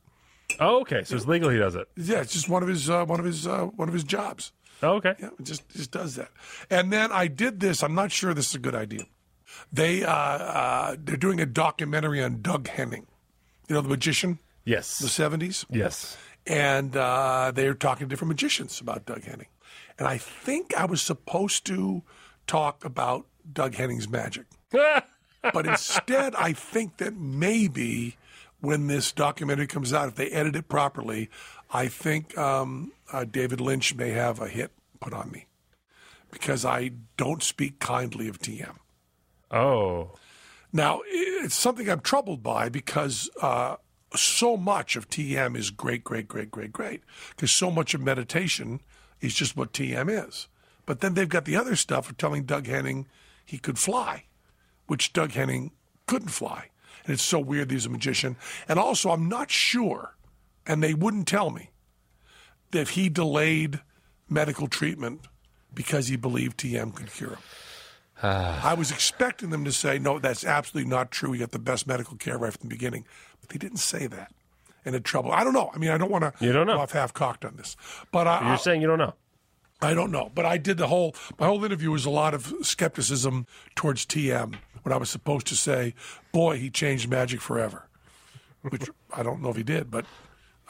Oh, okay. So it's legal. He does it. Yeah, it's just one of his uh, one of his uh, one of his jobs. Oh, okay. Yeah, just just does that. And then I did this. I'm not sure this is a good idea. They uh, uh, they're doing a documentary on Doug Henning. You know the magician, Yes. the '70s, Yes. and uh, they're talking to different magicians about Doug Henning. And I think I was supposed to talk about Doug Henning's magic. but instead, I think that maybe when this documentary comes out, if they edit it properly, I think um, uh, David Lynch may have a hit put on me because I don't speak kindly of TM. Oh. Now, it's something I'm troubled by because uh, so much of TM is great, great, great, great, great. Because so much of meditation is just what TM is. But then they've got the other stuff of telling Doug Henning he could fly, which Doug Henning couldn't fly. And it's so weird that he's a magician. And also, I'm not sure, and they wouldn't tell me, that he delayed medical treatment because he believed TM could cure him. Ah. I was expecting them to say, no, that's absolutely not true. We got the best medical care right from the beginning. But they didn't say that. And in trouble. I don't know. I mean, I don't want to You don't know. go off half cocked on this. But I, You're saying you don't know. I don't know, but I did the whole. My whole interview was a lot of skepticism towards TM when I was supposed to say, "Boy, he changed magic forever," which I don't know if he did, but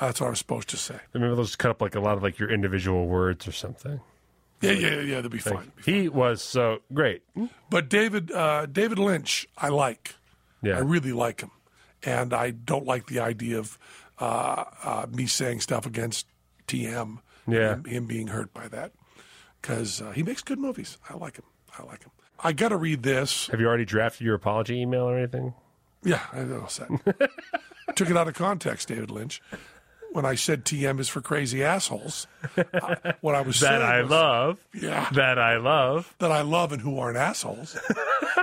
that's what I was supposed to say. Maybe they'll just cut up like a lot of like your individual words or something. Yeah, yeah, yeah. They'll be fine. He was so great. But David, uh, David Lynch, I like. Yeah. I really like him, and I don't like the idea of uh, uh, me saying stuff against TM. Yeah. him, him being hurt by that because uh, he makes good movies. I like him. I like him. I got to read this. Have you already drafted your apology email or anything? Yeah, I know. Set. Took it out of context, David Lynch. When I said TM is for crazy assholes, uh, what I was That saying I was love. Yeah. That I love. that I love and who aren't assholes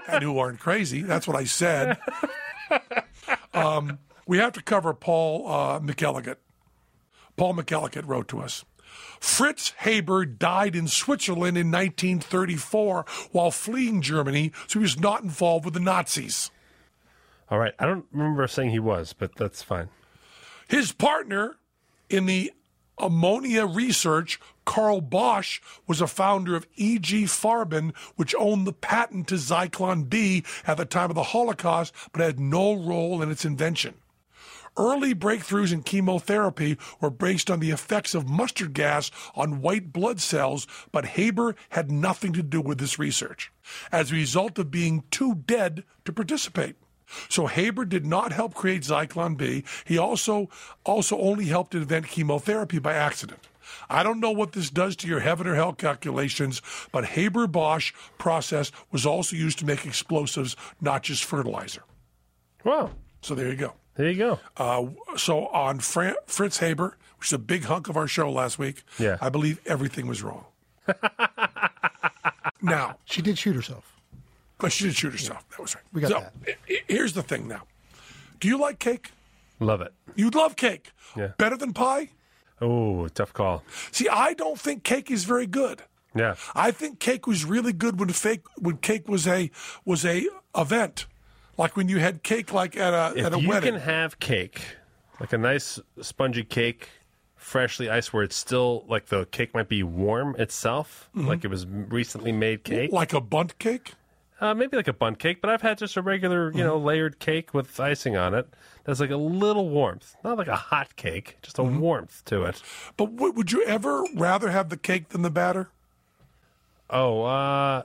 and who aren't crazy. That's what I said. Um, we have to cover Paul uh, McElligott. Paul McElligott wrote to us. Fritz Haber died in Switzerland in 1934 while fleeing Germany, so he was not involved with the Nazis. All right. I don't remember saying he was, but that's fine. His partner in the ammonia research, Carl Bosch, was a founder of E.G. Farben, which owned the patent to Zyklon B at the time of the Holocaust, but had no role in its invention. Early breakthroughs in chemotherapy were based on the effects of mustard gas on white blood cells, but Haber had nothing to do with this research, as a result of being too dead to participate. So Haber did not help create Zyklon B. He also also only helped invent chemotherapy by accident. I don't know what this does to your heaven or hell calculations, but Haber Bosch process was also used to make explosives, not just fertilizer. Wow. So there you go. There you go. Uh, so on Fran- Fritz Haber, which is a big hunk of our show last week, Yeah. I believe everything was wrong. now, She did shoot herself. But she did shoot herself. That was right. We got so, that. i- i- Here's the thing now. Do you like cake? Love it. You'd love cake. Yeah. Better than pie? Oh, tough call. See, I don't think cake is very good. Yeah. I think cake was really good when fake when cake was a was a event, like when you had cake like at a at a wedding. if you can have cake, like a nice spongy cake, freshly iced, where it's still like the cake might be warm itself, Mm-hmm. like it was recently made cake. like a bundt cake. Uh, maybe like a bun cake, but I've had just a regular, you Mm-hmm. know, layered cake with icing on it. That's like a little warmth, not like a hot cake, just a Mm-hmm. warmth to it. But w- would you ever rather have the cake than the batter? Oh, uh,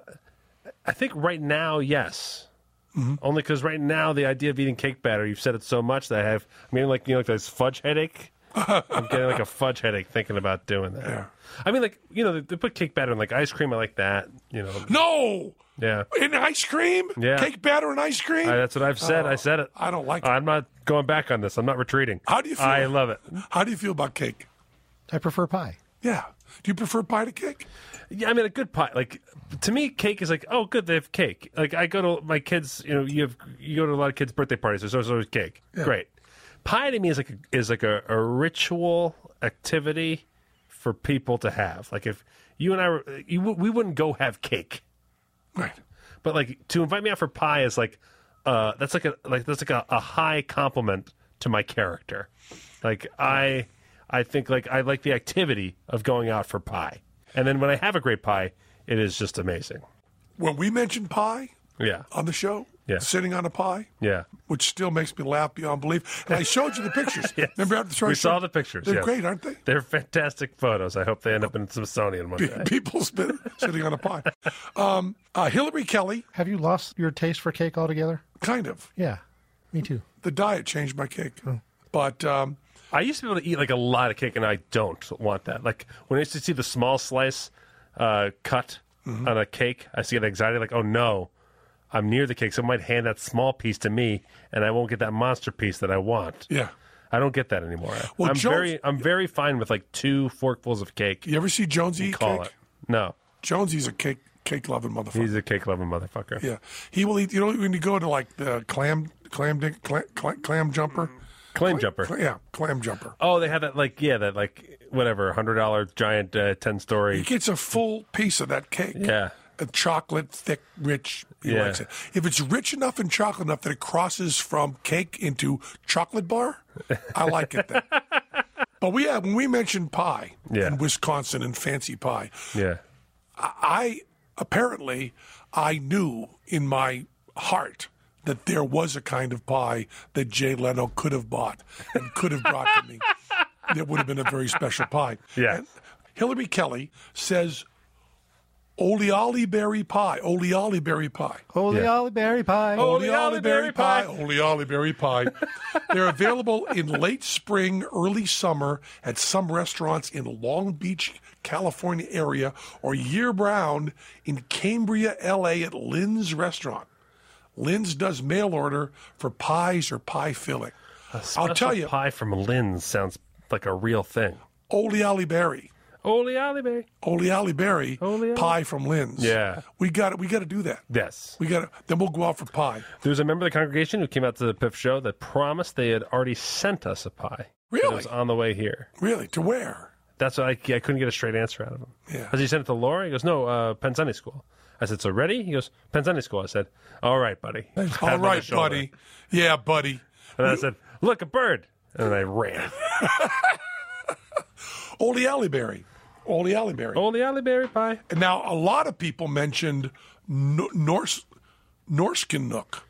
I think right now, yes. Mm-hmm. Only because right now the idea of eating cake batter, you've said it so much that I have. I mean, like you know, like this fudge headache. I'm getting like a fudge headache thinking about doing that. Yeah. I mean, like you know, they, they put cake batter in like ice cream. I like that. You know, No. Yeah. In ice cream? Yeah. Cake batter and ice cream? I, that's what I've said. I oh, said it. I don't like it. I'm not going back on this. I'm not retreating. How do you feel? I love it. How do you feel about cake? I prefer pie. Yeah. Do you prefer pie to cake? Yeah, I mean a good pie. Like to me, cake is like, oh, good, they have cake. Like I go to my kids, you know, you have you go to a lot of kids' birthday parties. There's always, always cake. Great. Pie to me is like a, is like a, a ritual activity for people to have. Like if you and I were, you, we wouldn't go have cake, Right. but like to invite me out for pie is like, uh, that's like a like that's like a, a high compliment to my character. Like I, I think like I like the activity of going out for pie, and then when I have a great pie, it is just amazing. When we mentioned pie Yeah, on the show, Yeah. sitting on a pie, yeah. which still makes me laugh beyond belief. And I showed you the pictures. Yes. Remember after the show? We saw the pictures, They're yes. great, aren't they? They're fantastic photos. I hope they end up in Smithsonian one day. People spit, sitting on a pie. Um, uh, Hillary Kelly, Have you lost your taste for cake altogether? kind of. Yeah, me too. The diet changed my cake. But um, I used to be able to eat like a lot of cake, and I don't want that. Like when I used to see the small slice uh, cut Mm-hmm. on a cake, I see get anxiety. Like, oh no, I'm near the cake. Someone might hand that small piece to me, and I won't get that monster piece that I want. yeah. I don't get that anymore. Well, I'm Jones- very, I'm very fine with like two forkfuls of cake. You ever see Jonesy eat Call cake? it. No, Jonesy's a cake cake loving motherfucker. he's a cake loving motherfucker. yeah, he will eat. You know when you go to like the clam clam clam, clam, clam jumper. Claim jumper. Cla- yeah, clam jumper. Oh, they have that like yeah, that like whatever hundred dollar giant uh, ten He gets a full piece of that cake. Yeah. Chocolate, thick, rich. He Yeah. likes it. If it's rich enough and chocolate enough that it crosses from cake into chocolate bar, I like it then. but we have when we mentioned pie Yeah. in Wisconsin and fancy pie, Yeah, I apparently I knew in my heart that there was a kind of pie that Jay Leno could have bought and could have brought to me. It would have been a very special pie. Yeah. And Hillary Kelly says oleoli berry pie, oleoli berry pie. Holy Yeah. Berry pie. Oleoli berry pie, oleoli berry pie. They're available in late spring, early summer at some restaurants in Long Beach, California area, or year round in Cambria, LA at Linn's Restaurant. Linn's does mail order for pies or pie filling. I'll tell you, pie from Linn's sounds like a real thing. oleoli berry. Berry. Ole Ollie Berry Ole pie from Linn's. Yeah. we got it. We got to do that. Yes. We got to. Then we'll go out for pie. There was a member of the congregation who came out to the Piff show that promised they had already sent us a pie. Really? It was on the way here. Really? To where? That's what I, I couldn't get a straight answer out of him. Yeah. As he sent it to Laura, he goes, "No, uh, Penn Sunday School." I said, "So ready?" He goes, "Penn Sunday School." I said, "All right, buddy." All right, buddy. Yeah, buddy. And I said, "Look, a bird," and then I ran. Ole Ollie Ollie Berry. oh, Berry pie. And Now, a lot of people mentioned Norse Norskenuk.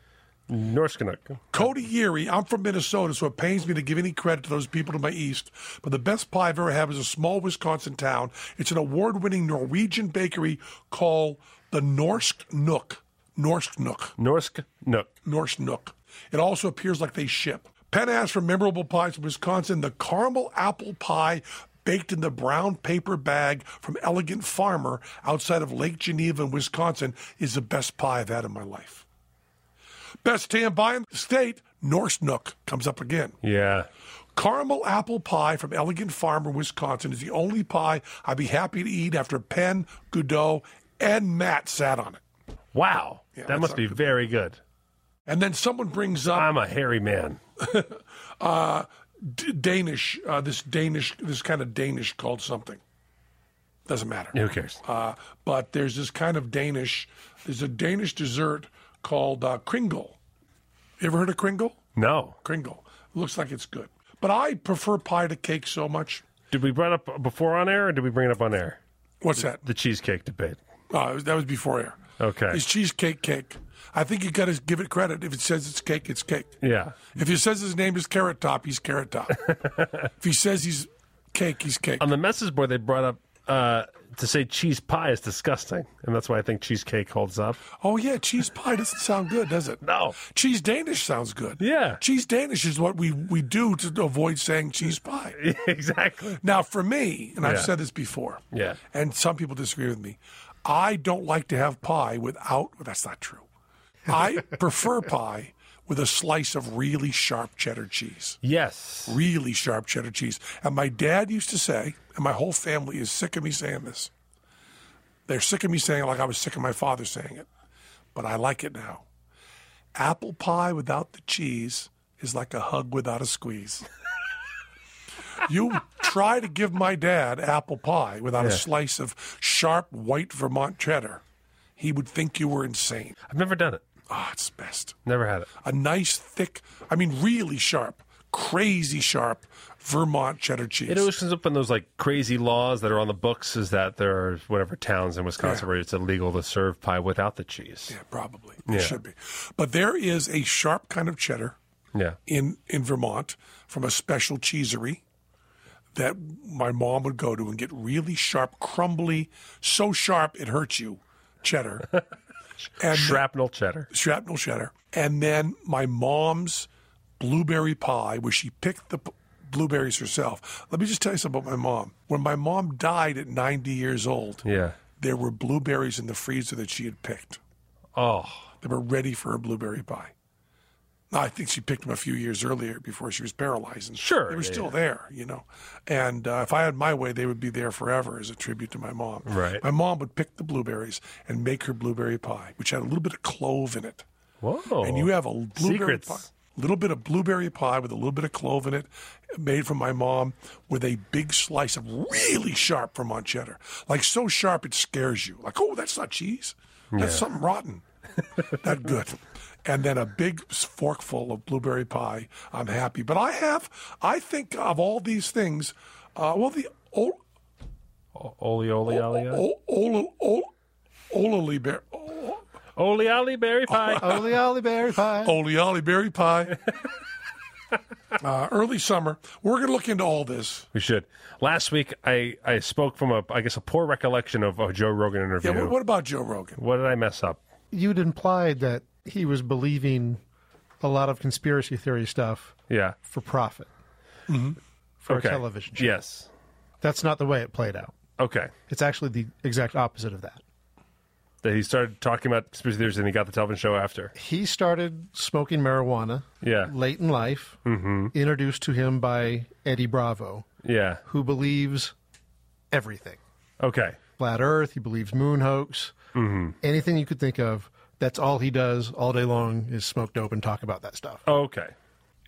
Norskanuk. Cody Yeary, I'm from Minnesota, so it pains me to give any credit to those people to my east. But the best pie I've ever had is a small Wisconsin town. It's an award winning Norwegian bakery called the Norsk Nook. Norsk Nook. Norsk Nook. Norse Nook. It also appears like they ship. Penn asked for memorable pies from Wisconsin. The caramel apple pie baked in the brown paper bag from Elegant Farmer outside of Lake Geneva in Wisconsin is the best pie I've had in my life. Best tan pie in the state, Norse Nook, comes up again. Yeah. Caramel apple pie from Elegant Farmer, Wisconsin is the only pie I'd be happy to eat after Penn, Goudeau, and Matt sat on it. Wow. that's that must be good. very good. And then someone brings up I'm a hairy man. Uh, D- Danish, uh, this Danish, this kind of Danish called something. Doesn't matter. Who cares? Uh, but there's this kind of Danish, there's a Danish dessert called uh, Kringle. You ever heard of Kringle? No. Kringle. Looks like it's good. But I prefer pie to cake so much. Did we bring it up before on air, or did we bring it up on air? What's that? The cheesecake debate. Uh, that was before air. Okay. It's cheesecake cake. I think you got to give it credit. If it says it's cake, it's cake. Yeah. If he says his name is Carrot Top, he's Carrot Top. if he says he's cake, he's cake. On the message board, they brought up uh, to say cheese pie is disgusting, and that's why I think cheesecake holds up. Oh yeah, cheese pie doesn't sound good, does it? No. Cheese Danish sounds good. Yeah. Cheese Danish is what we, we do to avoid saying cheese pie. exactly. Now, for me, and I've Yeah. said this before, Yeah. and some people disagree with me, I don't like to have pie without, well, that's not true. I prefer pie with a slice of really sharp cheddar cheese. Yes. Really sharp cheddar cheese. And my dad used to say, and my whole family is sick of me saying this. They're sick of me saying it like I was sick of my father saying it. But I like it now. Apple pie without the cheese is like a hug without a squeeze. you try to give my dad apple pie without a slice of sharp white Vermont cheddar, he would think you were insane. I've never done it. Ah, it's best. Never had it. A nice, thick, I mean, really sharp, crazy sharp Vermont cheddar cheese. It always comes up in those like crazy laws that are on the books is that there are whatever towns in Wisconsin Yeah. where it's illegal to serve pie without the cheese. yeah, probably. Yeah. It should be. But there is a sharp kind of cheddar Yeah. in, in Vermont from a special cheesery that my mom would go to and get really sharp, crumbly, so sharp it hurts you cheddar. and Shrapnel cheddar. shrapnel cheddar. And then my mom's blueberry pie, where she picked the p- blueberries herself. Let me just tell you something about my mom. When my mom died at 90 years old, Yeah. there were blueberries in the freezer that she had picked. Oh. They were ready for a blueberry pie. Now, I think she picked them a few years earlier before she was paralyzed. And Sure, They were yeah, still yeah. there, you know. And uh, if I had my way, they would be there forever as a tribute to my mom. Right. My mom would pick the blueberries and make her blueberry pie, which had a little bit of clove in it Whoa. and you have a blueberry Secrets. pie, little bit of blueberry pie with a little bit of clove in it, made from my mom, with a big slice of really sharp Vermont cheddar, like so sharp it scares you. Like, oh, that's not cheese, that's something rotten. that good. And then a big forkful of blueberry pie. I'm happy, but I have, I think of all these things, uh, well, the old. Oli oli oli oli. Bear, Oli oli berry pie. Oli Oli Berry Pie. Oli Oli berry pie. uh, early summer. We're going to look into all this. We should. Last week, I, I spoke from a I guess a poor recollection of a Joe Rogan Yeah. interview. What, what about Joe Rogan? What did I mess up? You'd implied that he was believing a lot of conspiracy theory stuff Yeah. for profit for okay. a television show. Yes. That's not the way it played out. Okay. It's actually the exact opposite of that. That he started talking about conspiracy theories and he got the television show after. He started smoking marijuana Yeah. late in life, introduced to him by Eddie Bravo, Yeah. who believes everything. Okay. Flat Earth. He believes moon hoax. Mm-hmm. Anything you could think of. That's all he does all day long is smoke dope and talk about that stuff. Okay.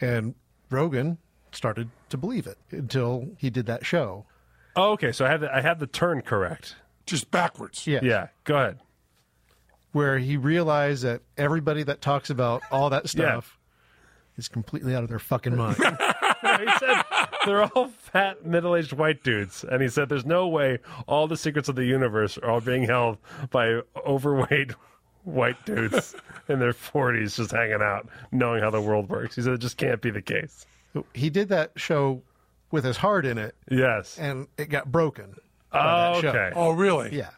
And Rogan started to believe it until he did that show. Oh, okay. So I had the, I had the turn correct. Just backwards. Yeah. Yeah. Go ahead. Where he realized that everybody that talks about all that stuff is completely out of their fucking mind. he said they're all fat, middle-aged white dudes, and he said there's no way all the secrets of the universe are all being held by overweight white dudes in their 40s just hanging out, knowing how the world works. He said it just can't be the case. he did that show with his heart in it, Yes. and it got broken. Oh, that okay. Oh, really? Yeah.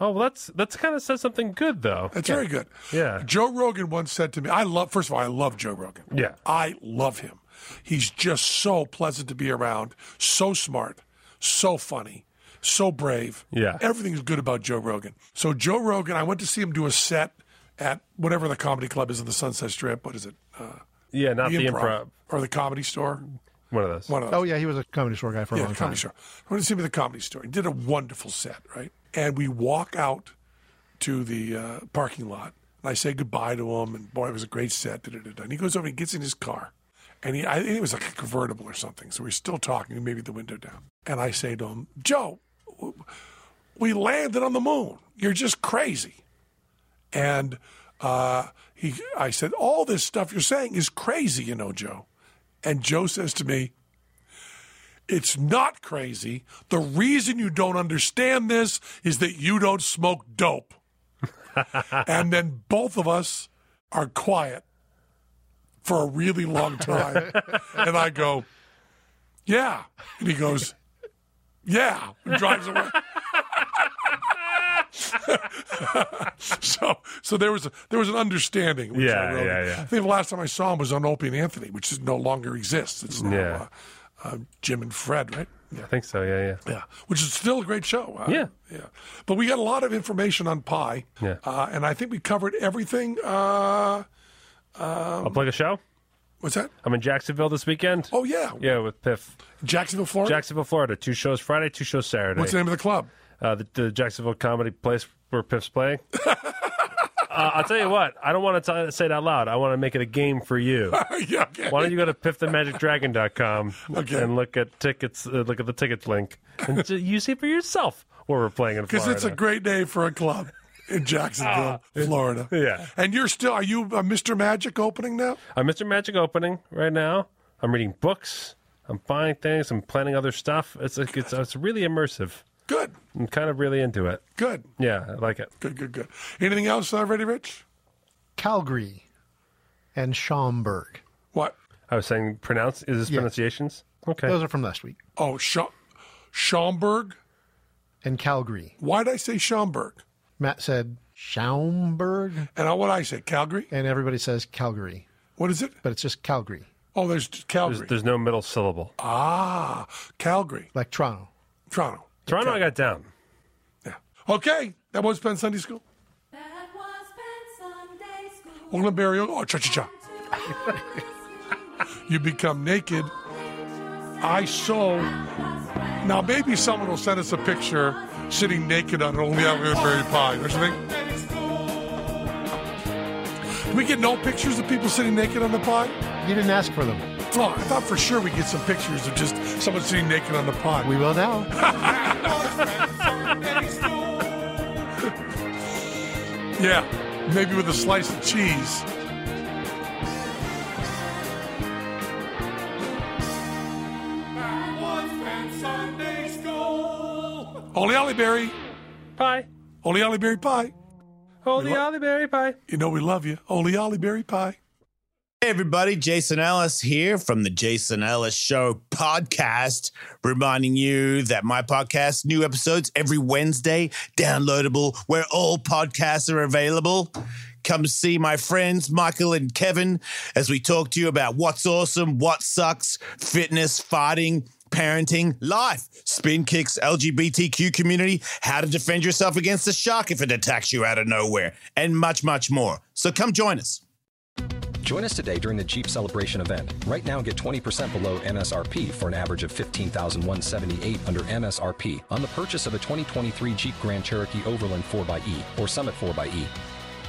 Oh, well, that's that's kind of says something good though. That's very good. Yeah. Joe Rogan once said to me, I love, first of all, I love Joe Rogan. Yeah. I love him. He's just so pleasant to be around, so smart, so funny, so brave. Yeah. Everything's good about Joe Rogan. So, Joe Rogan, I went to see him do a set at whatever the comedy club is in the Sunset Strip. What is it? Uh, Yeah, not the, improv. Or the comedy store? One of those. One of those. Oh, yeah, he was a comedy store guy for a Yeah, long the time. comedy store. I went to see him at the comedy store. He did a wonderful set, right? And we walk out to the uh, parking lot, and I say goodbye to him, and boy, it was a great set. Da, da, da, da. And he goes over and he gets in his car, and he, I think it was like a convertible or something. So we're still talking, maybe the window down. And I say to him, Joe, w- we landed on the moon. You're just crazy. And uh, he, I said, all this stuff you're saying is crazy, you know, Joe. And Joe says to me, it's not crazy. The reason you don't understand this is that you don't smoke dope. and then both of us are quiet for a really long time. and I go, Yeah. And he goes, Yeah. And drives away. so so there was a, there was an understanding. Yeah, Joe Rogan. yeah, yeah. I think the last time I saw him was on Opie and Anthony, which is no longer exists. It's now Yeah. uh, uh, Jim and Fred, right? I think so. Yeah, yeah. Yeah, which is still a great show. Uh, Yeah. yeah. But we got a lot of information on pie. Yeah. Uh, and I think we covered everything. Uh, I'll plug a show. What's that? I'm in Jacksonville this weekend. Oh yeah, Yeah, with Piff. Jacksonville, Florida. Jacksonville, Florida. Two shows Friday, two shows Saturday. What's the name of the club? uh, the, the Jacksonville Comedy Place where Piff's playing. uh, I'll tell you what. I don't want to say it out loud. I want to make it a game for you. yeah, okay. Why don't you go to piffthemagicdragon.com Okay. and look at tickets? Uh, look at the tickets link, and you see for yourself where we're playing in Florida. Because it's a great day for a club in Jacksonville, Florida. Ah. yeah. And you're still, are you a Mr. Magic opening now? I'm Mr. Magic opening right now. I'm reading books. I'm buying things. I'm planning other stuff. It's like it's it's really immersive. Good, I'm kind of really into it. good, Yeah, I like it. good, good, good. Anything else already, Rich? Calgary and Schaumburg. What? I was saying pronounce is this Yeah. pronunciations? Okay. Those are from last week. Oh, Scha- Schaumburg? And Calgary. Why'd I say Schaumburg? Matt said Schaumburg, And what I say, Calgary? and everybody says Calgary, What is it? but it's just Calgary, Oh, there's Calgary. There's, there's no middle syllable. Ah, Calgary, like Toronto. Toronto. Toronto, I got down. Yeah. Okay, that was Penn Sunday School. That was Penn Sunday School. Oakland burial. Oh, cha cha cha. You become naked. I sew. Now maybe someone will send us a picture sitting naked on an only berry pie. Think? Do we get no pictures of people sitting naked on the pie? You didn't ask for them. Oh, I thought for sure we'd get some pictures of just someone sitting naked on the pie. We will now. Yeah, maybe with a slice of cheese. Holy Ollie Berry. Pie. Holy Ollie Berry pie. Holy Ollie Berry pie. You know we love you. Holy Ollie Berry pie. Hey everybody, Jason Ellis here from the Jason Ellis Show podcast, reminding you that my podcast, new episodes every Wednesday, downloadable where all podcasts are available. Come see my friends Michael and Kevin as we talk to you about what's awesome, what sucks, fitness, fighting, parenting, life, spin kicks, LGBTQ community, how to defend yourself against a shark if it attacks you out of nowhere, and much, much more. So come join us. Join us today during the Jeep Celebration event. Right now, get 20% below MSRP for an average of 15178 under MSRP on the purchase of a 2023 Jeep Grand Cherokee Overland 4xE or Summit 4xE.